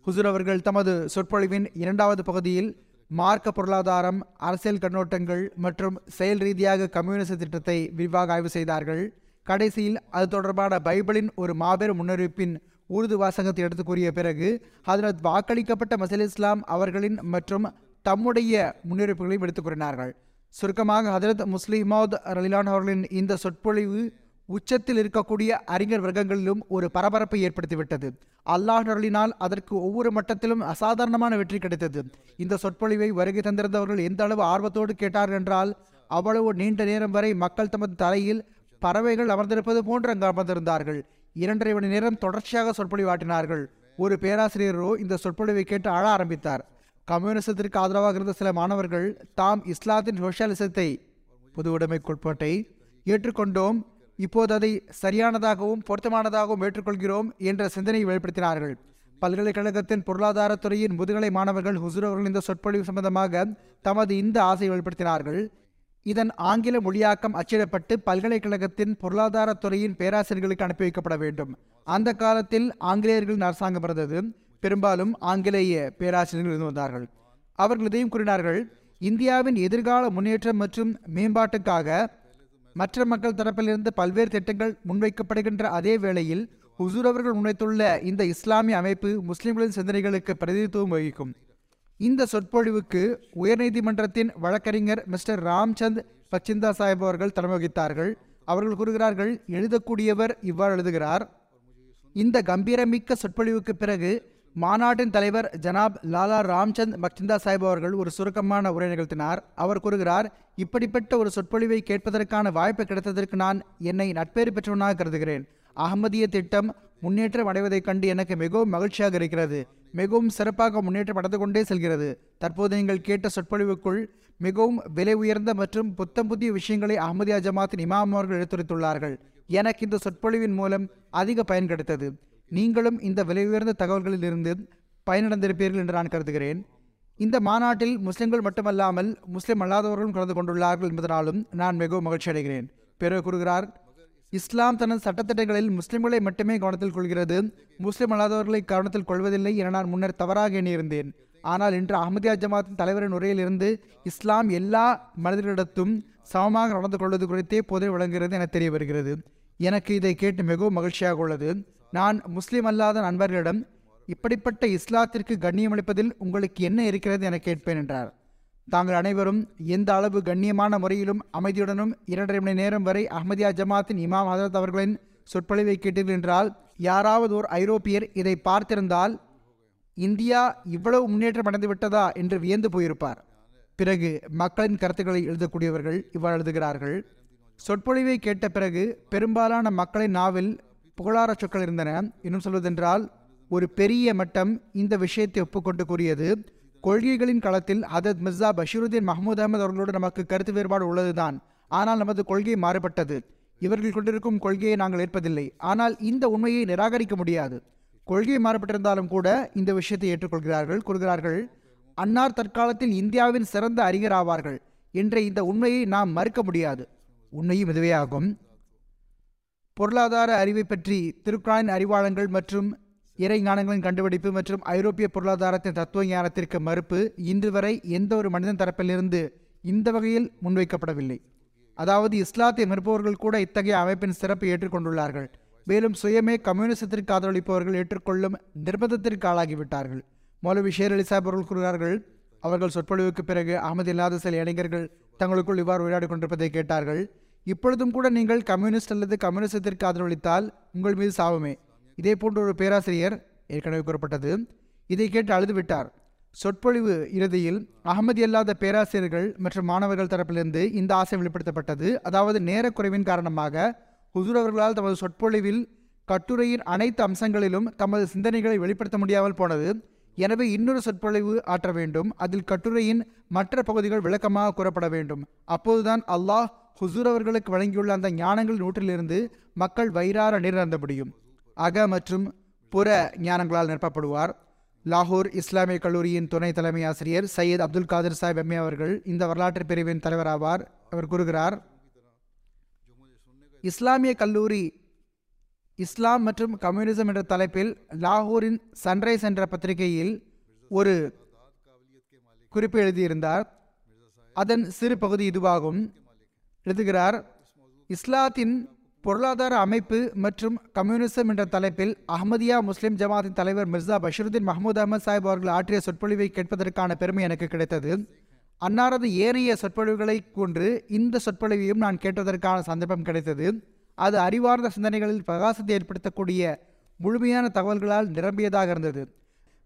ஹுசூர் அவர்கள் தமது சொற்பொழிவின் இரண்டாவது பகுதியில் மார்க்க பொருளாதாரம் அரசியல் கண்ணோட்டங்கள் மற்றும் செயல் ரீதியாக கம்யூனிச திட்டத்தை விரிவாக ஆய்வு செய்தார்கள். கடைசியில் அது தொடர்பான பைபிளின் ஒரு மாபெரும் முன்னறிவிப்பின் உருது வாசகத்தை எடுத்து கூறிய பிறகு அதனால் வாக்களிக்கப்பட்ட மசல் இஸ்லாம் அவர்களின் மற்றும் தம்முடைய முன்னறிவிப்புகளையும் எடுத்துக் கூறினார்கள். சுருக்கமாக ஹதரத் முஸ்லிமோத் ரலிலான் அவர்களின் இந்த சொற்பொழிவு உச்சத்தில் இருக்கக்கூடிய அறிஞர் வர்க்கங்களிலும் ஒரு பரபரப்பை ஏற்படுத்திவிட்டது. அல்லாஹ் அருளினால் அதற்கு ஒவ்வொரு மட்டத்திலும் அசாதாரணமான வெற்றி கிடைத்தது. இந்த சொற்பொழிவை வருகை தந்திருந்தவர்கள் எந்த அளவு ஆர்வத்தோடு கேட்டார்கள் என்றால் அவ்வளவு நீண்ட நேரம் வரை மக்கள் தமது தலையில் பறவைகள் அமர்ந்திருப்பது போன்று அங்கு அமர்ந்திருந்தார்கள். இரண்டரை மணி நேரம் தொடர்ச்சியாக சொற்பொழிவாட்டினார்கள் ஒரு பேராசிரியரோ இந்த சொற்பொழிவை கேட்டு அழ ஆரம்பித்தார். கம்யூனிசத்திற்கு ஆதரவாக இருந்த சில மாணவர்கள் தாம் இஸ்லாத்தின் சோசியலிசத்தை பொது உடைமை கோட்பாட்டை ஏற்றுக்கொண்டோம். இப்போது அதை சரியானதாகவும் பொருத்தமானதாகவும் ஏற்றுக்கொள்கிறோம் என்ற சிந்தனையை வெளிப்படுத்தினார்கள். பல்கலைக்கழகத்தின் பொருளாதாரத்துறையின் முதுகலை மாணவர்கள் ஹுசூர் அவர்கள் இந்த சொற்பொழிவு சம்பந்தமாக தமது இந்த ஆசையை வெளிப்படுத்தினார்கள். இதன் ஆங்கில மொழியாக்கம் அச்சிடப்பட்டு பல்கலைக்கழகத்தின் பொருளாதாரத்துறையின் பேராசிரியர்களுக்கு அனுப்பி வைக்கப்பட வேண்டும். அந்த காலத்தில் ஆங்கிலேயர்களின் அரசாங்கம் இருந்தது. பெரும்பாலும் ஆங்கிலேய பேராசிரியர்கள் இருந்து வந்தார்கள். அவர்கள் இதையும் கூறினார்கள் இந்தியாவின் எதிர்கால முன்னேற்றம் மற்றும் மேம்பாட்டுக்காக மற்ற மக்கள் தரப்பிலிருந்து பல்வேறு திட்டங்கள் முன்வைக்கப்படுகின்ற அதே வேளையில் ஹுசூர் அவர்கள் முன்வைத்துள்ள இந்த இஸ்லாமிய அமைப்பு முஸ்லிம்களின் சிந்தனைகளுக்கு பிரதிநிதித்துவம் வகிக்கும். இந்த சொற்பொழிவுக்கு உயர்நீதிமன்றத்தின் வழக்கறிஞர் மிஸ்டர் ராம்சந்த் பச்சிந்தா சாஹிப் அவர்கள் தலைமை வகித்தார்கள். அவர்கள் கூறுகிறார்கள் எழுதக்கூடியவர் இவ்வாறு எழுதுகிறார். இந்த கம்பீரமிக்க சொற்பொழிவுக்கு பிறகு மாநாட்டின் தலைவர் ஜனாப் லாலா ராம்சந்த் பக்சிந்தா சாஹிப் அவர்கள் ஒரு சுருக்கமான உரை நிகழ்த்தினார். அவர் கூறுகிறார் இப்படிப்பட்ட ஒரு சொற்பொழிவை கேட்பதற்கான வாய்ப்பு கிடைத்ததற்கு நான் என்னை நட்பேறு பெற்றவனாக கருதுகிறேன். அகமதிய திட்டம் முன்னேற்றம் அடைவதைக் கண்டு எனக்கு மிகவும் மகிழ்ச்சியாக இருக்கிறது. மிகவும் சிறப்பாக முன்னேற்றம் அடைந்து கொண்டே செல்கிறது. தற்போது நீங்கள் கேட்ட சொற்பொழிவுக்குள் மிகவும் விலை உயர்ந்த மற்றும் புத்தம் புதிய விஷயங்களை அகமதியா ஜமாத்தின் இமாம் அவர்கள் எடுத்துரைத்துள்ளார்கள். எனக்கு இந்த சொற்பொழிவின் மூலம் அதிக பயன் கிடைத்தது. நீங்களும் இந்த விலை உயர்ந்த தகவல்களில் இருந்து பயனடைந்திருப்பீர்கள் என்று நான் கருதுகிறேன். இந்த மாநாட்டில் முஸ்லிம்கள் மட்டுமல்லாமல் முஸ்லிம் அல்லாதவர்களும் கலந்து கொண்டுள்ளார்கள் என்பதனாலும் நான் மிகவும் மகிழ்ச்சி அடைகிறேன். பிறகு கூறுகிறார் இஸ்லாம் தனது சட்டத்திட்டங்களில் முஸ்லிம்களை மட்டுமே கவனத்தில் கொள்கிறது முஸ்லிம் அல்லாதவர்களை கவனத்தில் கொள்வதில்லை என நான் முன்னர் தவறாக எண்ணியிருந்தேன். ஆனால் இன்று அஹமதியா ஜமாத்தின் தலைவரின் உரையிலிருந்து இஸ்லாம் எல்லா மனிதர்களிடத்தும் சமமாக நடந்து கொள்வது குறித்தே பொது விளங்குகிறது என தெரிய வருகிறது. எனக்கு இதை கேட்டு மிகவும் மகிழ்ச்சியாக உள்ளது. நான் முஸ்லிம் அல்லாத நண்பர்களிடம் இப்படிப்பட்ட இஸ்லாத்திற்கு கண்ணியமளிப்பதில் உங்களுக்கு என்ன இருக்கிறது என கேட்பேன் என்றார். தாங்கள் அனைவரும் எந்த அளவு கண்ணியமான முறையிலும் அமைதியுடனும் இரண்டரை மணி நேரம் வரை அஹமதியா ஜமாத்தின் இமாம் ஹசரத் அவர்களின் சொற்பொழிவை கேட்டீர்கள் என்றால் யாராவது ஒரு ஐரோப்பியர் இதை பார்த்திருந்தால் இந்தியா இவ்வளவு முன்னேற்றம் அடைந்து விட்டதா என்று வியந்து போயிருப்பார். பிறகு மக்களின் கருத்துக்களை எழுதக்கூடியவர்கள் இவ்வாறு எழுதுகிறார்கள் சொற்பொழிவை கேட்ட பிறகு பெரும்பாலான மக்களின் நாவில் புகழார சொற்கள் இருந்தன. இன்னும் சொல்வதென்றால் ஒரு பெரிய மட்டம் இந்த விஷயத்தை ஒப்புக்கொண்டு கூறியது கொள்கைகளின் களத்தில் ஹதத் மிர்சா பஷீருதீன் மஹமூத் அகமது அவர்களோடு நமக்கு கருத்து வேறுபாடு உள்ளதுதான். ஆனால் நமது கொள்கை மாறுபட்டது. இவர்கள் கொண்டிருக்கும் கொள்கையை நாங்கள் ஏற்பதில்லை. ஆனால் இந்த உண்மையை நிராகரிக்க முடியாது. கொள்கை மாறுபட்டிருந்தாலும் கூட இந்த விஷயத்தை ஏற்றுக்கொள்கிறார்கள். கூறுகிறார்கள் அன்னார் தற்காலத்தில் இந்தியாவின் சிறந்த அறிஞர் ஆவார்கள் என்ற இந்த உண்மையை நாம் மறுக்க முடியாது. உண்மையும் இதுவே ஆகும். பொருளாதார அறிவை பற்றி திருக்குறானின் அறிவாளங்கள் மற்றும் இறை ஞானங்களின் கண்டுபிடிப்பு மற்றும் ஐரோப்பிய பொருளாதாரத்தின் தத்துவ ஞானத்திற்கு மறுப்பு இன்று வரை எந்த ஒரு மனிதன் தரப்பிலிருந்து இந்த வகையில் முன்வைக்கப்படவில்லை. அதாவது இஸ்லாத்தை மறுப்பவர்கள் கூட இத்தகைய அமைப்பின் சிறப்பை ஏற்றுக்கொண்டுள்ளார்கள். மேலும் சுயமே கம்யூனிசத்திற்கு ஆதரவளிப்பவர்கள் ஏற்றுக்கொள்ளும் நிர்பந்தத்திற்கு ஆளாகிவிட்டார்கள். மௌலவி ஷேர் அலி சாஹிப் அவர்கள் கூறுகிறார்கள் அவர்கள் சொற்பொழிவுக்கு பிறகு அகமது இல்லாத சில இளைஞர்கள் தங்களுக்குள் இவ்வாறு உரையாடி கொண்டிருப்பதை கேட்டார்கள். இப்பொழுதும் கூட நீங்கள் கம்யூனிஸ்ட் அல்லது கம்யூனிசத்திற்கு ஆதரவளித்தால் உங்கள் மீது சாபமே. இதே போன்ற ஒரு பேராசிரியர் ஏற்கனவே கூறப்பட்டது. இதை கேட்டு அழுதுவிட்டார். சொற்பொழிவு இறுதியில் அகமதி அல்லாத பேராசிரியர்கள் மற்றும் மாணவர்கள் தரப்பிலிருந்து இந்த ஆசை வெளிப்படுத்தப்பட்டது. அதாவது நேரக்குறைவின் காரணமாக ஹுசூர் அவர்களால் தமது சொற்பொழிவில் கட்டுரையின் அனைத்து அம்சங்களிலும் தமது சிந்தனைகளை வெளிப்படுத்த முடியாமல் போனது. எனவே இன்னொரு சொற்பொழிவு ஆற்ற வேண்டும். அதில் கட்டுரையின் மற்ற பகுதிகள் விளக்கமாக கூறப்பட வேண்டும். அப்போதுதான் அல்லாஹ் ஹுசூர் அவர்களுக்கு வழங்கியுள்ள அந்த ஞானங்கள் நூற்றிலிருந்து மக்கள் வயிறார நீரந்த முடியும் அக மற்றும் புற ஞானங்களால் நிரப்பப்படுவார். லாகூர் இஸ்லாமிய கல்லூரியின் துணை தலைமை ஆசிரியர் சையத் அப்துல் காதிர் சாஹிப் எம்ஏ அவர்கள் இந்த வரலாற்று பிரிவின் தலைவராவார். அவர் கூறுகிறார் இஸ்லாமிய கல்லூரி இஸ்லாம் மற்றும் கம்யூனிசம் என்ற தலைப்பில் லாகூரின் சன்ரைஸ் என்ற பத்திரிகையில் ஒரு குறிப்பு எழுதியிருந்தார். அதன் சிறு பகுதி இதுவாகும். எழுதுகிறார் இஸ்லாத்தின் பொருளாதார அமைப்பு மற்றும் கம்யூனிசம் என்ற தலைப்பில் அஹமதியா முஸ்லிம் ஜமாத்தின் தலைவர் மிர்சா பஷீருதீன் மஹமூத் அகமது சாஹிப் அவர்கள் ஆற்றிய சொற்பொழிவை கேட்பதற்கான பெருமை எனக்கு கிடைத்தது. அன்னாரது ஏனைய சொற்பொழிவுகளை கொண்டு இந்த சொற்பொழிவையும் நான் கேட்டதற்கான சந்தர்ப்பம் கிடைத்தது. அது அறிவார்ந்த சிந்தனைகளில் பிரகாசத்தை ஏற்படுத்தக்கூடிய முழுமையான தகவல்களால் நிரம்பியதாக இருந்தது.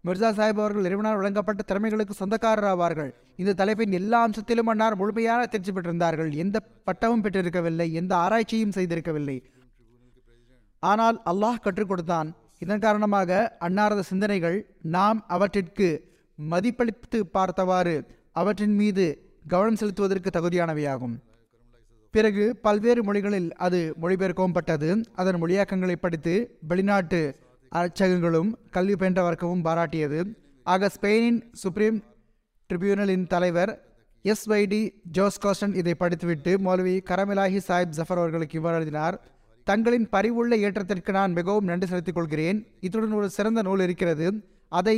மிர்சா சாஹிப் அவர்கள் இறைவனால் வழங்கப்பட்ட திறமைகளுக்கு சொந்தக்காரர் ஆவார்கள் இந்த தலைப்பின் எல்லா அம்சத்திலும் அன்னார் முழுமையான தேர்ச்சி பெற்றிருந்தார்கள். எந்த பட்டமும் பெற்றிருக்கவில்லை. எந்த ஆராய்ச்சியும் செய்திருக்கவில்லை. ஆனால் அல்லாஹ் கற்றுக் கொடுத்தான். இதன் காரணமாக அன்னாரது சிந்தனைகள் நாம் அவற்றிற்கு மதிப்பளித்து பார்த்தவாறு அவற்றின் மீது கவனம் செலுத்துவதற்கு தகுதியானவையாகும். பிறகு பல்வேறு மொழிகளில் அது மொழிபெயர்க்கவும் பட்டது அதன் மொழியாக்கங்களை படித்து வெளிநாட்டு அச்சகங்களும் கல்வி பயின்ற வர்க்கமும் பாராட்டியது. ஆக ஸ்பெயினின் சுப்ரீம் ட்ரிபியூனலின் தலைவர் எஸ் வைடி ஜோஸ் கோஸ்டன் இதை படித்துவிட்டு மௌலவி கரமிலாஹி சாஹிப் ஜஃபர் அவர்களுக்கு இவ்வாறு எழுதினார். தங்களின் பரிவுள்ள ஏற்றத்திற்கு நான் மிகவும் நன்றி செலுத்திக் கொள்கிறேன். இத்துடன் ஒரு சிறந்த நூல் இருக்கிறது. அதை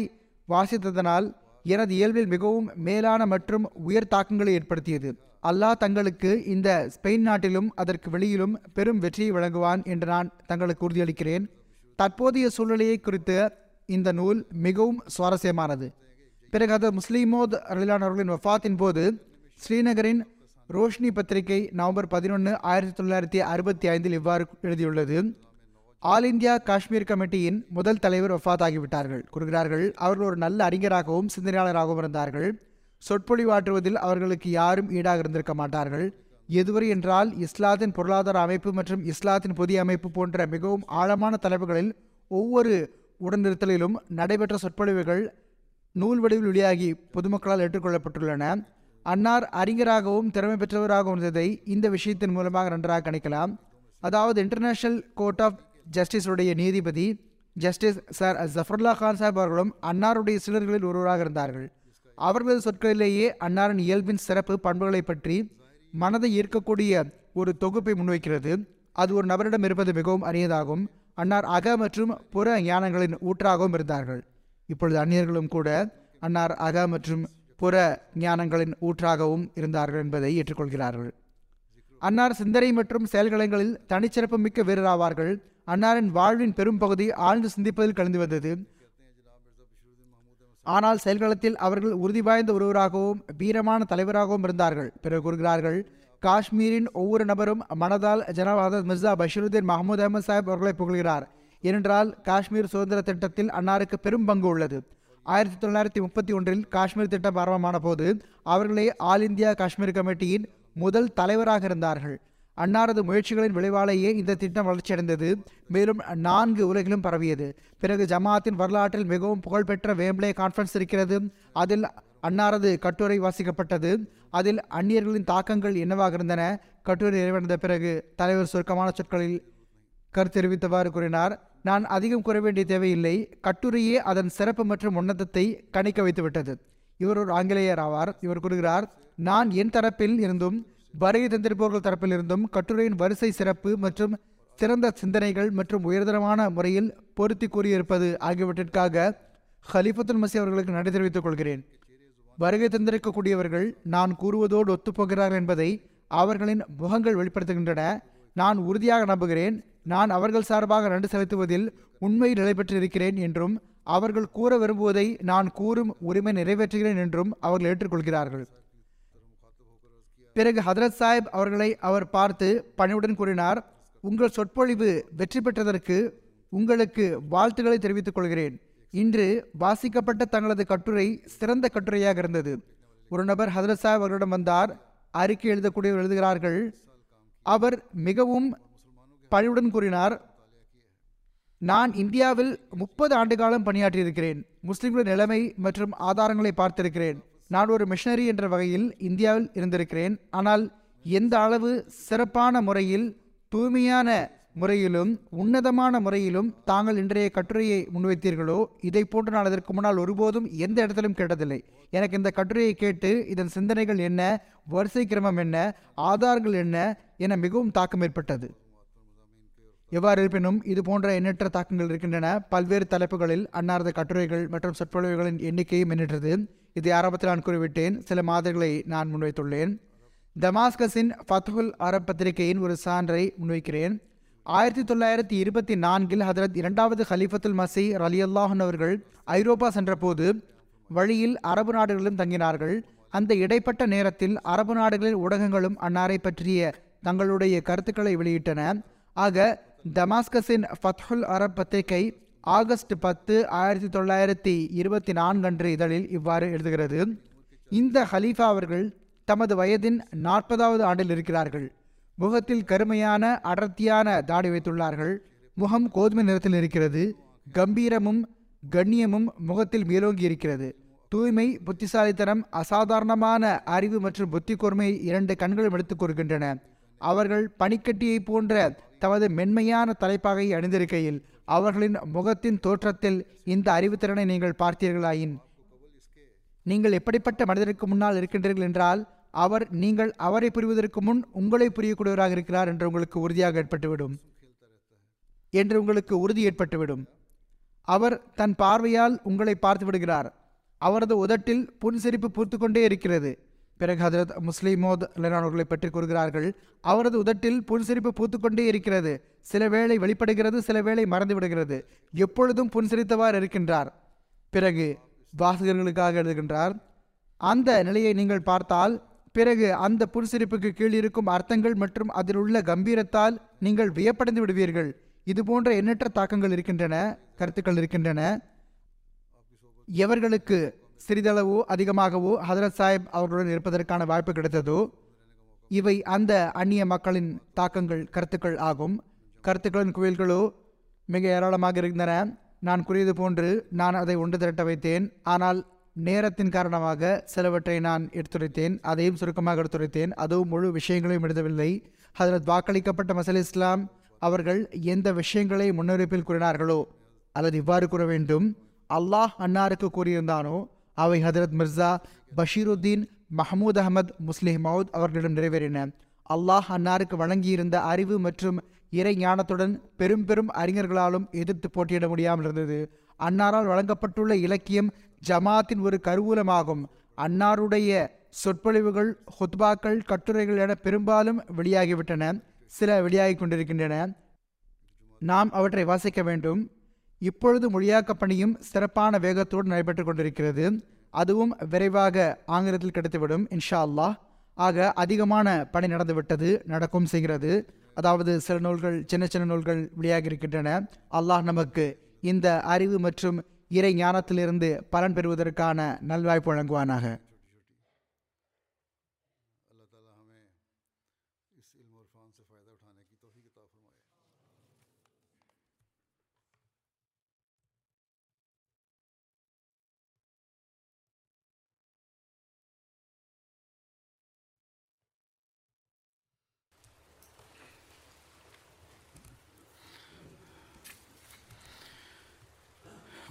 வாசித்ததனால் எனது இயல்பில் மிகவும் மேலான மற்றும் உயர் தாக்கங்களை ஏற்படுத்தியது. அல்லாஹ் தங்களுக்கு இந்த ஸ்பெயின் நாட்டிலும் அதற்கு வெளியிலும் பெரும் வெற்றியை வழங்குவான் என்று நான் தங்களுக்கு உறுதியளிக்கிறேன். தற்போதைய சூழ்நிலையை குறித்த இந்த நூல் மிகவும் சுவாரஸ்யமானது. பிறகு அது முஸ்லீமோத் அருளானவர்களின் வஃபாத்தின் போது ஸ்ரீநகரின் ரோஷினி பத்திரிகை நவம்பர் பதினொன்று ஆயிரத்தி தொள்ளாயிரத்தி அறுபத்தி ஐந்தில் இவ்வாறு எழுதியுள்ளது. ஆல் இந்தியா காஷ்மீர் கமிட்டியின் முதல் தலைவர் வஃபாத் ஆகிவிட்டார்கள் கூறுகிறார்கள் அவர்கள் ஒரு நல்ல அறிஞராகவும் சிந்தனையாளராகவும் இருந்தார்கள். சொற்பொழிவாற்றுவதில் அவர்களுக்கு யாரும் ஈடாக இருந்திருக்க மாட்டார்கள். எதுவரை என்றால் இஸ்லாத்தின் பொருளாதார அமைப்பு மற்றும் இஸ்லாத்தின் புதிய அமைப்பு போன்ற மிகவும் ஆழமான தலைப்புகளில் ஒவ்வொரு உடனிருத்தலிலும் நடைபெற்ற சொற்பொழிவுகள் நூல் வடிவில் வெளியாகி பொதுமக்களால் ஏற்றுக்கொள்ளப்பட்டுள்ளன. அன்னார் அறிஞராகவும் திறமை பெற்றவராகவும் இருந்ததை இந்த விஷயத்தின் மூலமாக நன்றாக கணிக்கலாம். அதாவது இன்டர்நேஷனல் கோர்ட் ஆஃப் ஜஸ்டிஸுடைய நீதிபதி ஜஸ்டிஸ் சார் ஜஃபர்லா கான் சாஹிப் அவர்களும் அன்னாருடைய சிலர்களில் ஒருவராக இருந்தார்கள். அவர்களது சொற்களிலேயே அன்னாரின் இயல்பின் சிறப்பு பண்புகளை பற்றி மனதை ஈர்க்கக்கூடிய ஒரு தொகுப்பை முன்வைக்கிறது. அது ஒரு நபரிடம் இருப்பது மிகவும் அரியதாகும். அன்னார் அக மற்றும் புற ஞானங்களின் ஊற்றாகவும் இருந்தார்கள். இப்பொழுது அந்நியர்களும் கூட அன்னார் அக மற்றும் புற ஞானங்களின் ஊற்றாகவும் இருந்தார்கள் என்பதை ஏற்றுக்கொள்கிறார்கள். அன்னார் சிந்தனை மற்றும் செயல்களங்களில் தனிச்சிறப்பு மிக்க வீரராவார்கள். அன்னாரின் வாழ்வின் பெரும் பகுதி ஆழ்ந்து சிந்திப்பதில் கலந்து வந்தது. ஆனால் செயல்களத்தில் அவர்கள் உறுதி வாய்ந்த ஒருவராகவும் வீரமான தலைவராகவும் இருந்தார்கள். பிறகு கூறுகிறார்கள் காஷ்மீரின் ஒவ்வொரு நபரும் மனதால் ஜனாப் மிர்சா பஷீருதீன் மஹமூத் அஹமது சாஹிப் அவர்களை புகழ்கிறார். ஏனென்றால் காஷ்மீர் சுதந்திர திட்டத்தில் அன்னாருக்கு பெரும் பங்கு உள்ளது. ஆயிரத்தி தொள்ளாயிரத்தி முப்பத்தி ஒன்றில் காஷ்மீர் திட்டம் ஆரம்பமான போது அவர்களே ஆல் இந்தியா காஷ்மீர் கமிட்டியின் முதல் தலைவராக இருந்தார்கள். அன்னாரது முயற்சிகளின் விளைவாலேயே இந்த திட்டம் வளர்ச்சியடைந்தது. மேலும் நான்கு உலகிலும் பரவியது. பிறகு ஜமாத்தின் வரலாற்றில் மிகவும் புகழ்பெற்ற வேம்ப்ளே கான்ஃபரன்ஸ் இருக்கிறது. அதில் அன்னாரது கட்டுரை வாசிக்கப்பட்டது. அதில் அந்நியர்களின் தாக்கங்கள் என்னவாக இருந்தன? கட்டுரை நிறைவடைந்த பிறகு தலைவர் சுருக்கமான சொற்களில் கருத்து தெரிவித்தவாறு கூறினார். நான் அதிகம் கூற வேண்டிய தேவையில்லை. கட்டுரையே அதன் சிறப்பு மற்றும் உன்னதத்தை கணிக்க வைத்துவிட்டது. இவர் ஒரு ஆங்கிலேயர் ஆவார். இவர் கூறுகிறார் நான் என் தரப்பில் இருந்தும் வருகை தந்திருப்பவர்கள் தரப்பிலிருந்தும் கட்டுரையின் வரிசை சிறப்பு மற்றும் சிறந்த சிந்தனைகள் மற்றும் உயர்தரமான முறையில் பொருத்தி கூறியிருப்பது ஆகியவற்றிற்காக ஹலிஃபத்துல் மசி அவர்களுக்கு நன்றி தெரிவித்துக் கொள்கிறேன். வருகை தந்திருக்கக்கூடியவர்கள் நான் கூறுவதோடு ஒத்துப்போகிறார்கள் என்பதை அவர்களின் முகங்கள் வெளிப்படுத்துகின்றன. நான் உறுதியாக நம்புகிறேன். நான் அவர்கள் சார்பாக நன்றி செலுத்துவதில் உண்மை நிலை பெற்றிருக்கிறேன் என்றும் அவர்கள் கூற விரும்புவதை நான் கூறும் உரிமை நிறைவேற்றுகிறேன் என்றும் அவர்கள் ஏற்றுக்கொள்கிறார்கள். பிறகு ஹதரத் சாஹிப் அவர்களை அவர் பார்த்து பணிவுடன் கூறினார் உங்கள் சொற்பொழிவு வெற்றி பெற்றதற்கு உங்களுக்கு வாழ்த்துக்களை தெரிவித்துக் கொள்கிறேன். இன்று வாசிக்கப்பட்ட தங்களது கட்டுரை சிறந்த கட்டுரையாக இருந்தது. ஒரு நபர் ஹதரத் சாஹிப் அவர்களிடம் வந்தார் அறிக்கை எழுதக்கூடியவர் எழுதுகிறார்கள். அவர் மிகவும் பணிவுடன் கூறினார் நான் இந்தியாவில் முப்பது ஆண்டு காலம் பணியாற்றியிருக்கிறேன். முஸ்லிம்களின் நிலைமை மற்றும் ஆதாரங்களை பார்த்திருக்கிறேன். நான் ஒரு மிஷனரி என்ற வகையில் இந்தியாவில் இருந்திருக்கிறேன். ஆனால் எந்த அளவு சிறப்பான முறையில் தூய்மையான முறையிலும் உன்னதமான முறையிலும் தாங்கள் இன்றைய கட்டுரையை முன்வைத்தீர்களோ இதை போன்று நான் அதற்கு முன்னால் ஒருபோதும் எந்த இடத்திலும் கேட்டதில்லை. எனக்கு இந்த கட்டுரையை கேட்டு இதன் சிந்தனைகள் என்ன வரிசை கிரமம் என்ன ஆதாரங்கள் என்ன என மிகவும் தாக்கம் ஏற்பட்டது. எவ்வாறு இருப்பினும் இது போன்ற எண்ணற்ற தாக்கங்கள் இருக்கின்றன. பல்வேறு தலைப்புகளில் அன்னாரது கட்டுரைகள் மற்றும் சொற்பொழிவுகளின் எண்ணிக்கையும் எண்ணிட்டது இதை ஆரம்பத்தில் நான் கூறிவிட்டேன் சில மாதிரிகளை நான் முன்வைத்துள்ளேன். தமாஸ்கஸின் ஃபத்துல் அரப் பத்திரிகையின் ஒரு சான்றை முன்வைக்கிறேன். ஆயிரத்தி தொள்ளாயிரத்தி இருபத்தி நான்கில் ஹதரத் இரண்டாவது ஹலிஃபத்துல் மசி அலி அல்லாஹன் அவர்கள் ஐரோப்பா சென்றபோது வழியில் அரபு நாடுகளிலும் தங்கினார்கள். அந்த இடைப்பட்ட நேரத்தில் அரபு நாடுகளின் ஊடகங்களும் அன்னாரை பற்றிய தங்களுடைய கருத்துக்களை வெளியிட்டன. ஆக டமாஸ்கஸின் ஃபத்ஹுல் அரப் பத்திரிகை ஆகஸ்ட் பத்து ஆயிரத்தி தொள்ளாயிரத்தி இருபத்தி நான்கன்று இதழில் இவ்வாறு எழுதுகிறது. இந்த ஹலீஃபா அவர்கள் தமது வயதின் நாற்பதாவது ஆண்டில் இருக்கிறார்கள். முகத்தில் கருமையான அடர்த்தியான தாடி வைத்துள்ளார்கள். முகம் கோதுமை நிறத்தில் இருக்கிறது. கம்பீரமும் கண்ணியமும் முகத்தில் மேலோங்கி இருக்கிறது. தூய்மை புத்திசாலித்தனம் அசாதாரணமான அறிவு மற்றும் புத்தி கூர்மை இரண்டு கண்களும் எடுத்துக் கொள்கின்றன அவர்கள் பனிக்கட்டியை போன்ற தமது மென்மையான தலைப்பாகை அணிந்திருக்கையில் அவர்களின் முகத்தின் தோற்றத்தில் இந்த அறிவுத்திறனை நீங்கள் பார்த்தீர்களாயின். நீங்கள் எப்படிப்பட்ட மனிதருக்கு முன்னால் இருக்கின்றீர்கள் என்றால் அவர் நீங்கள் அவரை புரிவதற்கு முன் உங்களை புரியக்கூடியவராக இருக்கிறார் என்று உங்களுக்கு உறுதியாக ஏற்பட்டுவிடும். என்று உங்களுக்கு உறுதி ஏற்பட்டுவிடும். அவர் தன் பார்வையால் உங்களை பார்த்து விடுகிறார் அவரது உதட்டில் புன்சிரிப்பு பூத்து கொண்டே இருக்கிறது. பிறகு ஹதரத் முஸ்லிமோத் அவர்களை பற்றி கூறுகிறார்கள் அவரது உதட்டில் புன்சிரிப்பு பூத்துக்கொண்டே இருக்கிறது. சில வேளை வெளிப்படுகிறது சில வேளை மறந்து விடுகிறது எப்பொழுதும் புன்சிரித்தவாறு இருக்கின்றார். பிறகு வாசகர்களுக்காக எழுதுகின்றார் அந்த நிலையை நீங்கள் பார்த்தால் பிறகு அந்த புன்சிரிப்புக்கு கீழ் இருக்கும் அர்த்தங்கள் மற்றும் அதில் உள்ள கம்பீரத்தால் நீங்கள் வியப்படைந்து விடுவீர்கள். இது போன்ற எண்ணற்ற தாக்கங்கள் இருக்கின்றன கருத்துக்கள் இருக்கின்றன. எவர்களுக்கு சிறிதளவோ அதிகமாகவோ ஹதரத் சாஹிப் அவர்களுடன் இருப்பதற்கான வாய்ப்பு கிடைத்ததோ இவை அந்த அந்நிய மக்களின் தாக்கங்கள் கருத்துக்கள் ஆகும். கருத்துக்களின் குவியல்களோ மிக ஏராளமாக இருந்தன. நான் கூறியது போன்று நான் அதை ஒன்று திரட்ட வைத்தேன். ஆனால் நேரத்தின் காரணமாக சிலவற்றை நான் எடுத்துரைத்தேன். அதையும் சுருக்கமாக எடுத்துரைத்தேன். அதுவும் முழு விஷயங்களையும் எழுதவில்லை. ஹதரத் வாக்களிக்கப்பட்ட மசல் இஸ்லாம் அவர்கள் எந்த விஷயங்களை முன்னறிப்பில் கூறினார்களோ அல்லது இவ்வாறு கூற வேண்டும் அல்லாஹ் அன்னாருக்கு கூறியிருந்தானோ அவை ஹதரத் மிர்சா பஷீருத்தீன் மஹமூத் அகமது முஸ்லிம் மவுத் அவர்களிடம் நிறைவேறின. அல்லாஹ் அன்னாருக்கு வழங்கியிருந்த அறிவு மற்றும் இறை ஞானத்துடன் பெரும் பெரும் அறிஞர்களாலும் எதிர்த்து போட்டியிட முடியாமல் இருந்தது. அன்னாரால் வழங்கப்பட்டுள்ள இலக்கியம் ஜமாத்தின் ஒரு கருவூலமாகும். அன்னாருடைய சொற்பொழிவுகள் ஹுத்பாக்கள் கட்டுரைகள் என பெரும்பாலும் வெளியாகிவிட்டன. சில வெளியாகி கொண்டிருக்கின்றன. நாம் அவற்றை வாசிக்க வேண்டும். இப்பொழுது மொழியாக்கப் பணியும் சிறப்பான வேகத்தோடு நடைபெற்று கொண்டிருக்கிறது. அதுவும் விரைவாக ஆங்கிலத்தில் கிடைத்துவிடும் இன்ஷா அல்லாஹ் ஆக அதிகமான பணி நடந்துவிட்டது நடக்கும் செய்கிறது. அதாவது சில நூல்கள் சின்ன சின்ன நூல்கள் வெளியாகி இருக்கின்றன. அல்லாஹ் நமக்கு இந்த அறிவு மற்றும் இறை ஞானத்திலிருந்து பலன் பெறுவதற்கான நல்வாய்ப்பு வழங்குவானாக.